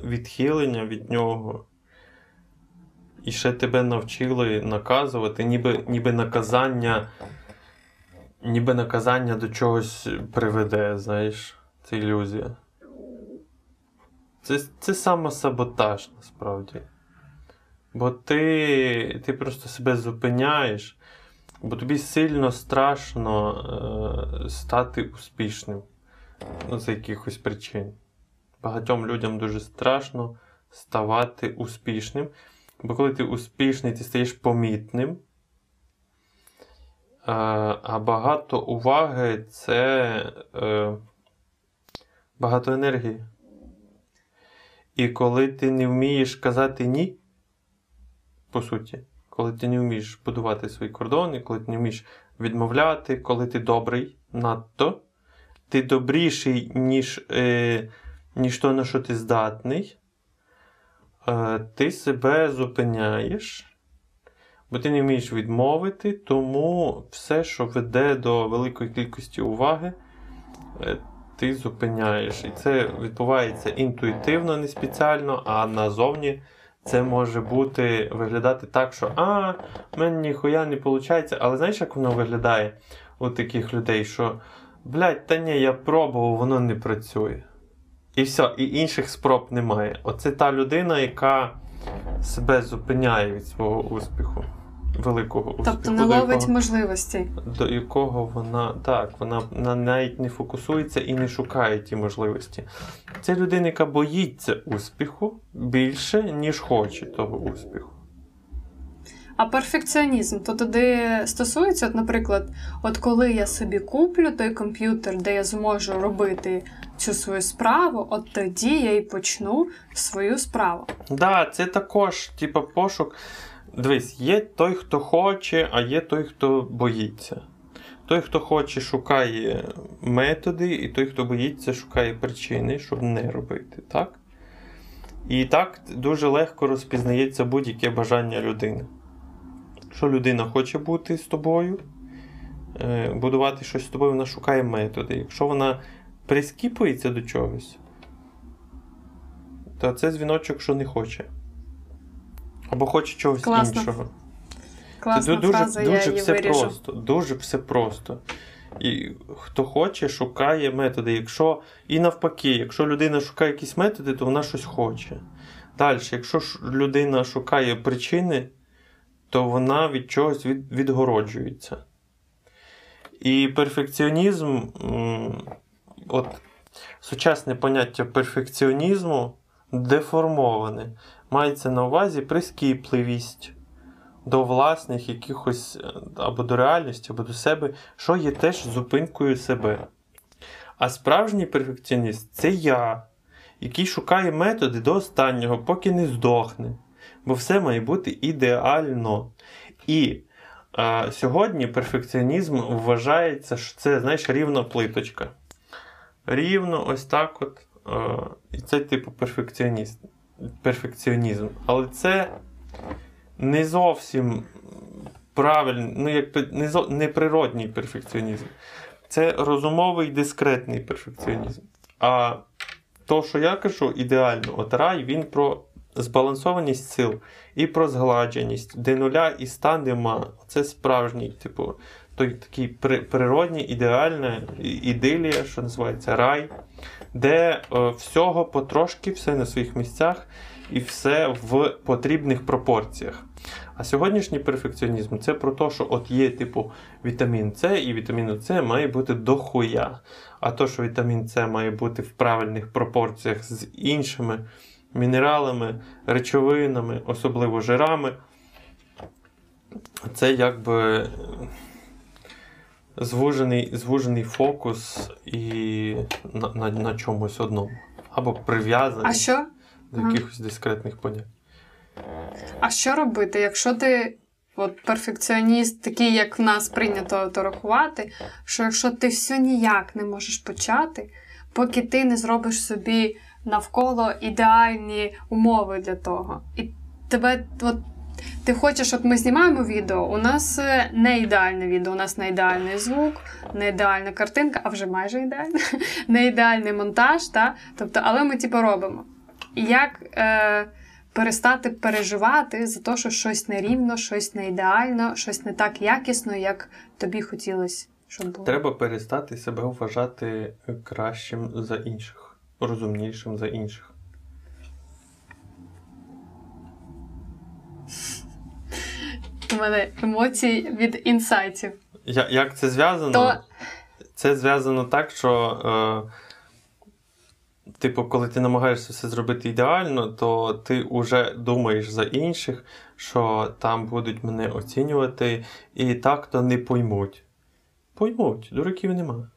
відхилення від нього, і ще тебе навчили наказувати, ніби, ніби наказання. Ніби наказання до чогось приведе, знаєш, це ілюзія. Це, це самосаботаж насправді. Бо ти, ти просто себе зупиняєш, бо тобі сильно страшно е, стати успішним ну, з якихось причин. Багатьом людям дуже страшно ставати успішним. Бо коли ти успішний, ти стаєш помітним. Е, а багато уваги це е, багато енергії. І коли ти не вмієш казати ні, по суті, коли ти не вмієш будувати свої кордони, коли ти не вмієш відмовляти, коли ти добрий надто, ти добріший, ніж, е, ніж то, на що ти здатний, е, ти себе зупиняєш. Бо ти не вмієш відмовити, тому все, що веде до великої кількості уваги, е, ти зупиняєш. І це відбувається інтуїтивно, не спеціально, а назовні це може бути виглядати так, що а, в мене ніхуя не виходить. Але знаєш, як воно виглядає у таких людей, що блядь, та ні, я пробував, воно не працює. І все, і інших спроб немає. Оце та людина, яка себе зупиняє від свого успіху. Великого успіху. Тобто не ловить якого- можливості. до якого вона так, вона, вона навіть не фокусується і не шукає ті можливості. Це людина, яка боїться успіху більше, ніж хоче того успіху. А перфекціонізм то туди стосується, от, наприклад, от коли я собі куплю той комп'ютер, де я зможу робити цю свою справу, от тоді я і почну свою справу. Да, це також, типу, пошук. Дивись, є той, хто хоче, а є той, хто боїться. Той, хто хоче, шукає методи, і той, хто боїться, шукає причини, щоб не робити, так? І так дуже легко розпізнається будь-яке бажання людини. Що людина хоче бути з тобою, е, будувати щось з тобою, вона шукає методи. Якщо вона прискіпується до чогось, то це дзвіночок, що не хоче. Або хоче чогось Класно. іншого. Класна Це дуже, фраза, дуже я її все виріжу. просто. Дуже все просто. І хто хоче, шукає методи. Якщо і навпаки, якщо людина шукає якісь методи, то вона щось хоче. Далі, якщо людина шукає причини, то вона від чогось від, відгороджується. І перфекціонізм, от сучасне поняття перфекціонізму деформоване. Мається на увазі прискіпливість до власних якихось е, або до реальності, або до себе, що є теж зупинкою себе. А справжній перфекціоніст це я, який шукає методи до останнього, поки не здохне. Бо все має бути ідеально. І е, сьогодні перфекціонізм вважається, що це, знаєш, рівна плиточка. Рівно ось так от. Е, і це типу перфекціонізм. Але це не зовсім правильний, ну якби не, зо, не природній перфекціонізм. Це розумовий дискретний перфекціонізм. А то, що я кажу, ідеально, от рай, він про збалансованість сил і про згладженість, де нуля і ста нема. Це справжній, типу, той такий природній, ідеальна ідилія, що називається рай, де е, всього потрошки, все на своїх місцях і все в потрібних пропорціях. А сьогоднішній перфекціонізм це про те, що от є, типу, вітамін С, і вітаміну С має бути дохуя. А то, що вітамін С має бути в правильних пропорціях з іншими мінералами, речовинами, особливо жирами, це якби звужений, звужений фокус і на, на, на чомусь одному. Або прив'язаний до Ага. якихось дискретних понять. А що робити, якщо ти от перфекціоніст, такий, як в нас прийнято то рахувати, що якщо ти все ніяк не можеш почати, поки ти не зробиш собі навколо ідеальні умови для того. І тебе от. Ти хочеш, от ми знімаємо відео, у нас е, не ідеальне відео, у нас не ідеальний звук, не ідеальна картинка, а вже майже ідеальна, не ідеальний монтаж, та? тобто, але ми типу робимо. Як е, перестати переживати за те, що щось нерівно, щось не ідеально, щось не так якісно, як тобі хотілося, щоб було. Треба перестати себе вважати кращим за інших, розумнішим за інших. У мене емоції від інсайтів. Я, як це зв'язано? То- Це зв'язано так, що, е, типу, коли ти намагаєшся все зробити ідеально, то ти вже думаєш за інших, що там будуть мене оцінювати, і так то не поймуть. Поймуть, дураків нема.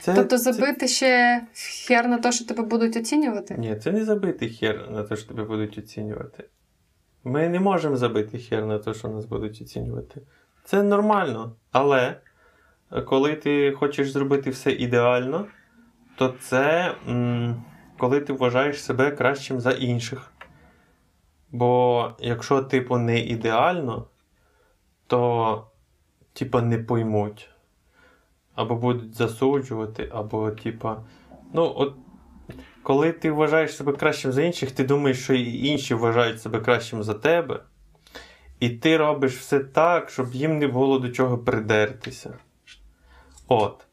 Це, тобто це- забити ще хер на те, що тебе будуть оцінювати? Ні, це не забитий хер на те, що тебе будуть оцінювати. Ми не можемо забити хер на те, що нас будуть оцінювати. Це нормально. Але коли ти хочеш зробити все ідеально, то це м, коли ти вважаєш себе кращим за інших. Бо якщо, типу, не ідеально, то типу, не поймуть. Або будуть засуджувати, або, типа, ну, от коли ти вважаєш себе кращим за інших, ти думаєш, що і інші вважають себе кращим за тебе. І ти робиш все так, щоб їм не було до чого придертися. От.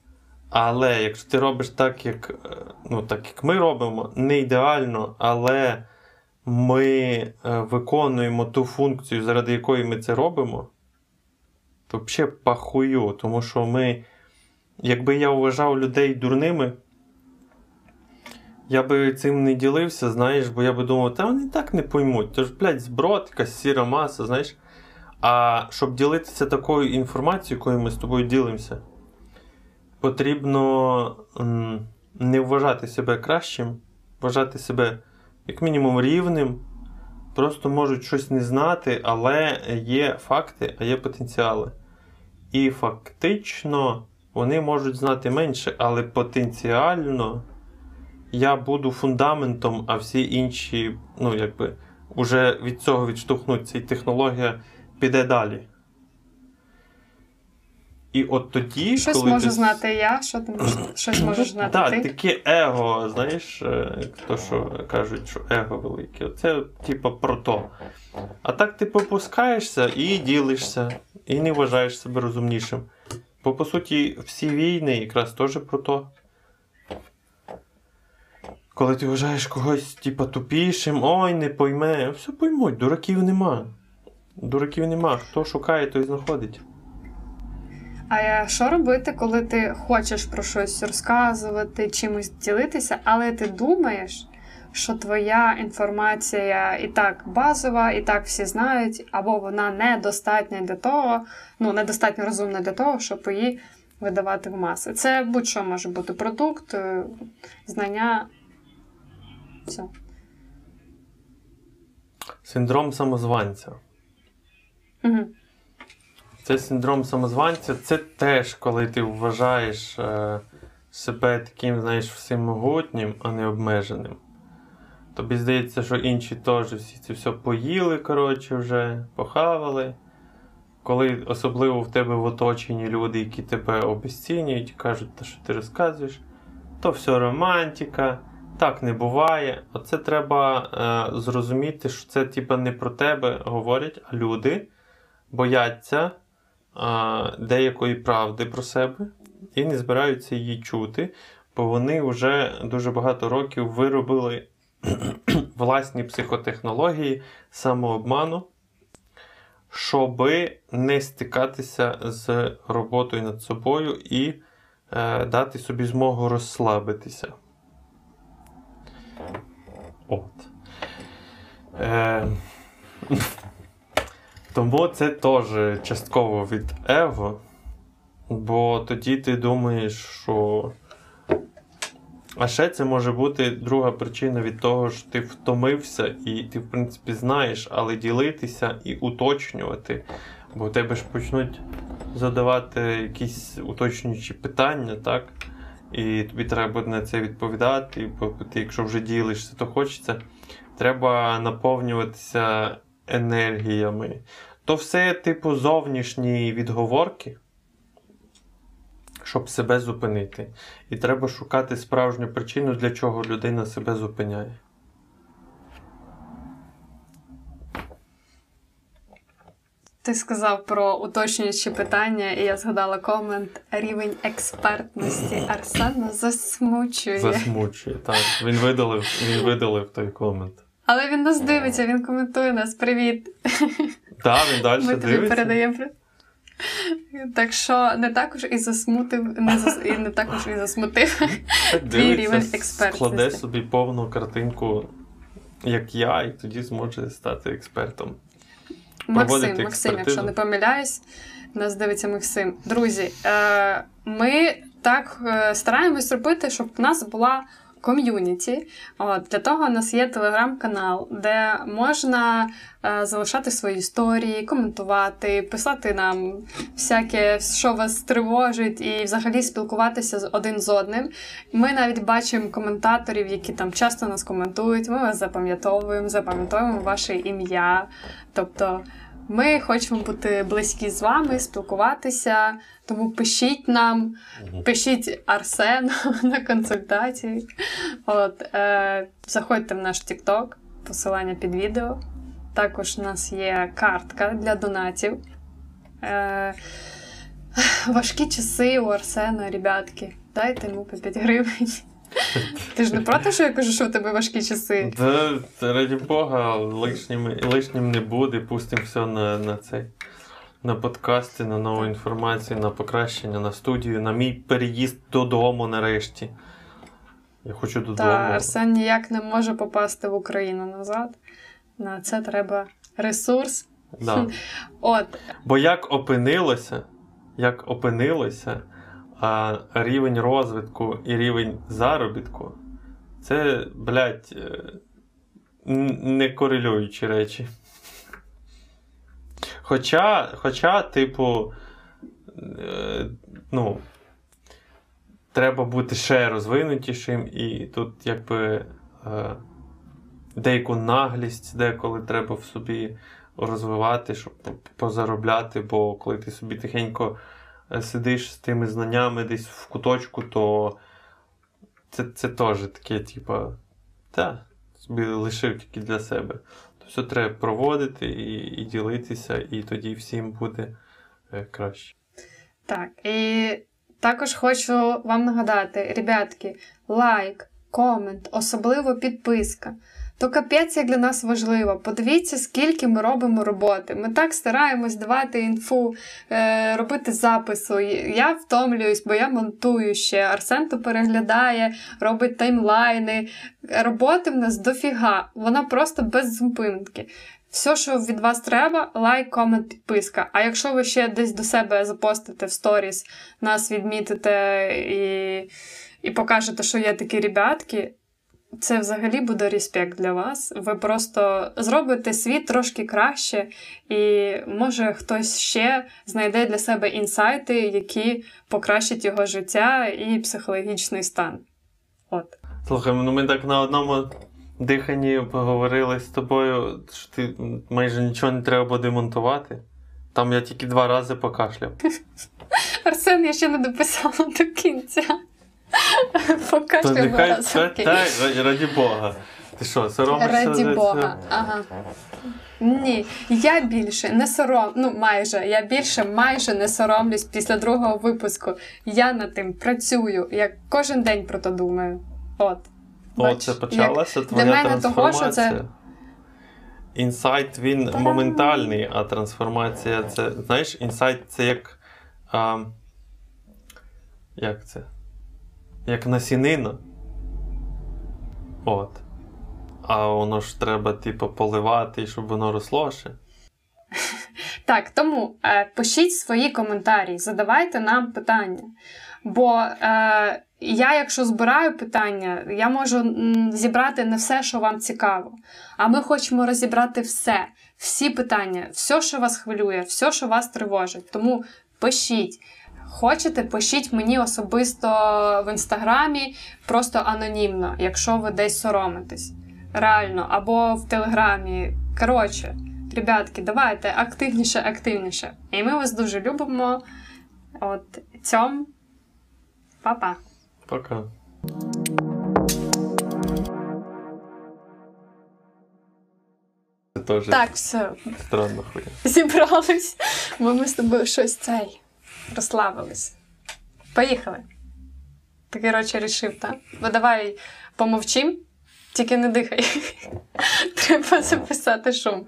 Але якщо ти робиш так, як, е, ну, так, як ми робимо, не ідеально, але ми е, виконуємо ту функцію, заради якої ми це робимо, то взагалі пахую, тому що ми, якби я вважав людей дурними, я би цим не ділився, знаєш, бо я би думав, та вони і так не поймуть. Тож, блядь, зброд, якась сіра маса, знаєш. А щоб ділитися такою інформацією, якою ми з тобою ділимося, потрібно не вважати себе кращим, вважати себе як мінімум рівним. Просто можуть щось не знати, але є факти, а є потенціали. І фактично вони можуть знати менше, але потенціально я буду фундаментом, а всі інші, ну, якби, уже від цього відштовхнуться. І технологія піде далі. І от тоді, Щось коли можу ти... знати я, що ти можеш, щось можеш знати Так, ти. таке его, знаєш, е, то, що кажуть, що его велике. Оце, типу, про то. А так ти попускаєшся і ділишся, і не вважаєш себе розумнішим. Бо, по суті, всі війни якраз теж про то. Коли ти вважаєш когось, типу, тупішим, ой, не пойме, все поймуть, дураків нема. Дураків нема. Хто шукає, той знаходить. А що робити, коли ти хочеш про щось розказувати, чимось ділитися, але ти думаєш, що твоя інформація і так базова, і так всі знають, або вона недостатня для того, ну недостатньо розумна для того, щоб її видавати в маси. Це будь-що може бути продукт, е, знання. Все. Синдром самозванця. Угу. Це синдром самозванця, це теж коли ти вважаєш е, себе таким, знаєш, всемогутнім, а не обмеженим. Тобі здається, що інші теж всі це все поїли, коротше, вже похавали. Коли особливо в тебе в оточенні люди, які тебе обесцінюють, кажуть, що ти розказуєш, то все романтика, так не буває. Оце треба е, зрозуміти, що це типа не про тебе говорять, а люди бояться а, деякої правди про себе і не збираються її чути, бо вони вже дуже багато років виробили власні психотехнології самообману, щоби не стикатися з роботою над собою і е, дати собі змогу розслабитися. От. Е, тому це теж частково від его, бо тоді ти думаєш, що. А ще це може бути друга причина від того, що ти втомився і ти, в принципі, знаєш, але ділитися і уточнювати. Бо в тебе ж почнуть задавати якісь уточнюючі питання, так? І тобі треба буде на це відповідати, бо ти, якщо вже ділишся, то хочеться. Треба наповнюватися енергіями. То все, типу, зовнішні відговорки, щоб себе зупинити. І треба шукати справжню причину, для чого людина себе зупиняє. Ти сказав про уточнюючі питання, і я згадала комент рівень експертності Арсена засмучує. Засмучує. Так, він видалив, він видалив той комент. Але він нас дивиться, він коментує нас. Привіт. Так, він далі Ми тобі дивиться. передаємо. Так що не також і засмутив, не зас... і не також і засмутив. Твій рівень експертності. складе собі повну картинку, як я, і тоді зможе стати експертом. Максим, Максим, якщо не помиляюсь, нас дивиться Максим. Друзі, е, ми так е, стараємось робити, щоб в нас була ком'юніті. От, для того у нас є телеграм-канал, де можна е, залишати свої історії, коментувати, писати нам всяке, що вас тривожить, і взагалі спілкуватися з один з одним. Ми навіть бачимо коментаторів, які там часто нас коментують. Ми вас запам'ятовуємо, запам'ятовуємо ваше ім'я. Тобто. Ми хочемо бути близькі з вами, спілкуватися, тому пишіть нам, пишіть Арсену на консультації. От, е, заходьте в наш TikTok, посилання під відео. Також у нас є картка для донатів. Е, важкі часи у Арсена, ребятки. Дайте йому по 5 гривень. Ти ж не проти, що я кажу, що у тебе важкі часи? Та раді Бога, лишнім, лишнім не буде, пустимо все на, на цей. На подкасти, на нову інформацію, на покращення, на студію, на мій переїзд додому нарешті. Я хочу додому. Та Арсен ніяк не може попасти в Україну назад. На це треба ресурс. Да. От, Бо як опинилося, як опинилося, а рівень розвитку і рівень заробітку це, блядь, е, не корелюючі речі. Хоча, хоча, типу, е, ну, треба бути ще розвинутішим, і тут якби е, деяку наглість, деколи треба в собі розвивати, щоб позаробляти, бо коли ти собі тихенько е, сидиш з тими знаннями десь в куточку, то це це теж таке, типа, та, собі лишив тільки для себе. Все треба проводити і, і ділитися, і тоді всім буде е, краще. Так, і також хочу вам нагадати, ребятки, лайк, комент, особливо підписка. То капець як для нас важливо. Подивіться, скільки ми робимо роботи. Ми так стараємось давати інфу, е, робити запису. Я втомлююсь, бо я монтую ще. Арсен то переглядає, робить таймлайни. Роботи в нас дофіга. Вона просто без зупинки. Все, що від вас треба, лайк, комент, підписка. А якщо ви ще десь до себе запостите в сторіс, нас відмітите і і покажете, що є такі ребятки, це взагалі буде респект для вас. Ви просто зробите світ трошки краще, і може хтось ще знайде для себе інсайти, які покращать його життя і психологічний стан. От. Слухай, ну ми так на одному диханні поговорили з тобою, що ти майже нічого не треба буде монтувати. Там я тільки два рази покашляв. Арсен, я ще не дописала до кінця. Покашляв То нехай раз. це та, раді, Бога. Ти що, соромишся? Раді Бога. Ага. Ні, я більше не сором, ну майже, я більше майже не соромлюсь після другого випуску. Я над тим працюю, я кожен день про то думаю. От. О, це почалася для твоя мене того, трансформація. що це- Інсайт він Та-дам! моментальний, а трансформація це. Знаєш, інсайт це як. А, як це? Як насінина. От. А воно ж треба, типу, поливати, щоб воно росло ще. Так, тому е, пишіть свої коментарі, задавайте нам питання. Бо е, я, якщо збираю питання, я можу зібрати не все, що вам цікаво. А ми хочемо розібрати все, всі питання, все, що вас хвилює, все, що вас тривожить. Тому пишіть. Хочете, пишіть мені особисто в інстаграмі, просто анонімно, якщо ви десь соромитесь. Реально, або в телеграмі. Коротше, ребятки, давайте активніше, активніше. І ми вас дуже любимо. От цьом. Па-па. Пока. Це теж Так, все, странна хуя. зібрались, бо ми з тобою щось цей розслабились. Поїхали. Ти, коротше, рішив, так? Бо давай помовчим, тільки не дихай. Треба записати шум.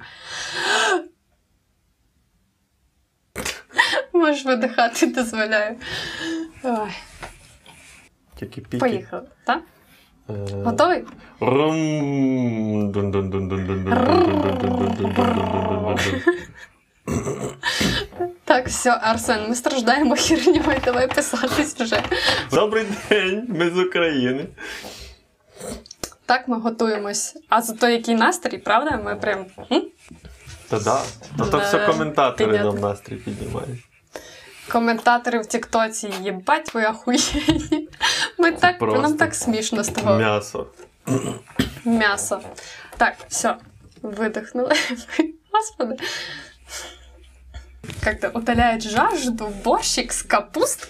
Можеш видихати, дозволяю. Ой, Тільки піки. поїхали, так? Е, Готовий? Так, все, Арсен, ми страждаємо херньою, давай писатись вже. Добрий день, ми з України. Так, ми готуємось. А за той який настрій, правда? Ми прям. Та да. Та то все коментатори нам настрій піднімають. Коментатори в Тіктоці, їбать, ви ахуєнні. Ми так, Просто. нам так смішно з того. М'ясо. М'ясо. Так, все, видихнули. Господи. Как-то утоляет жажду борщик с капусткой.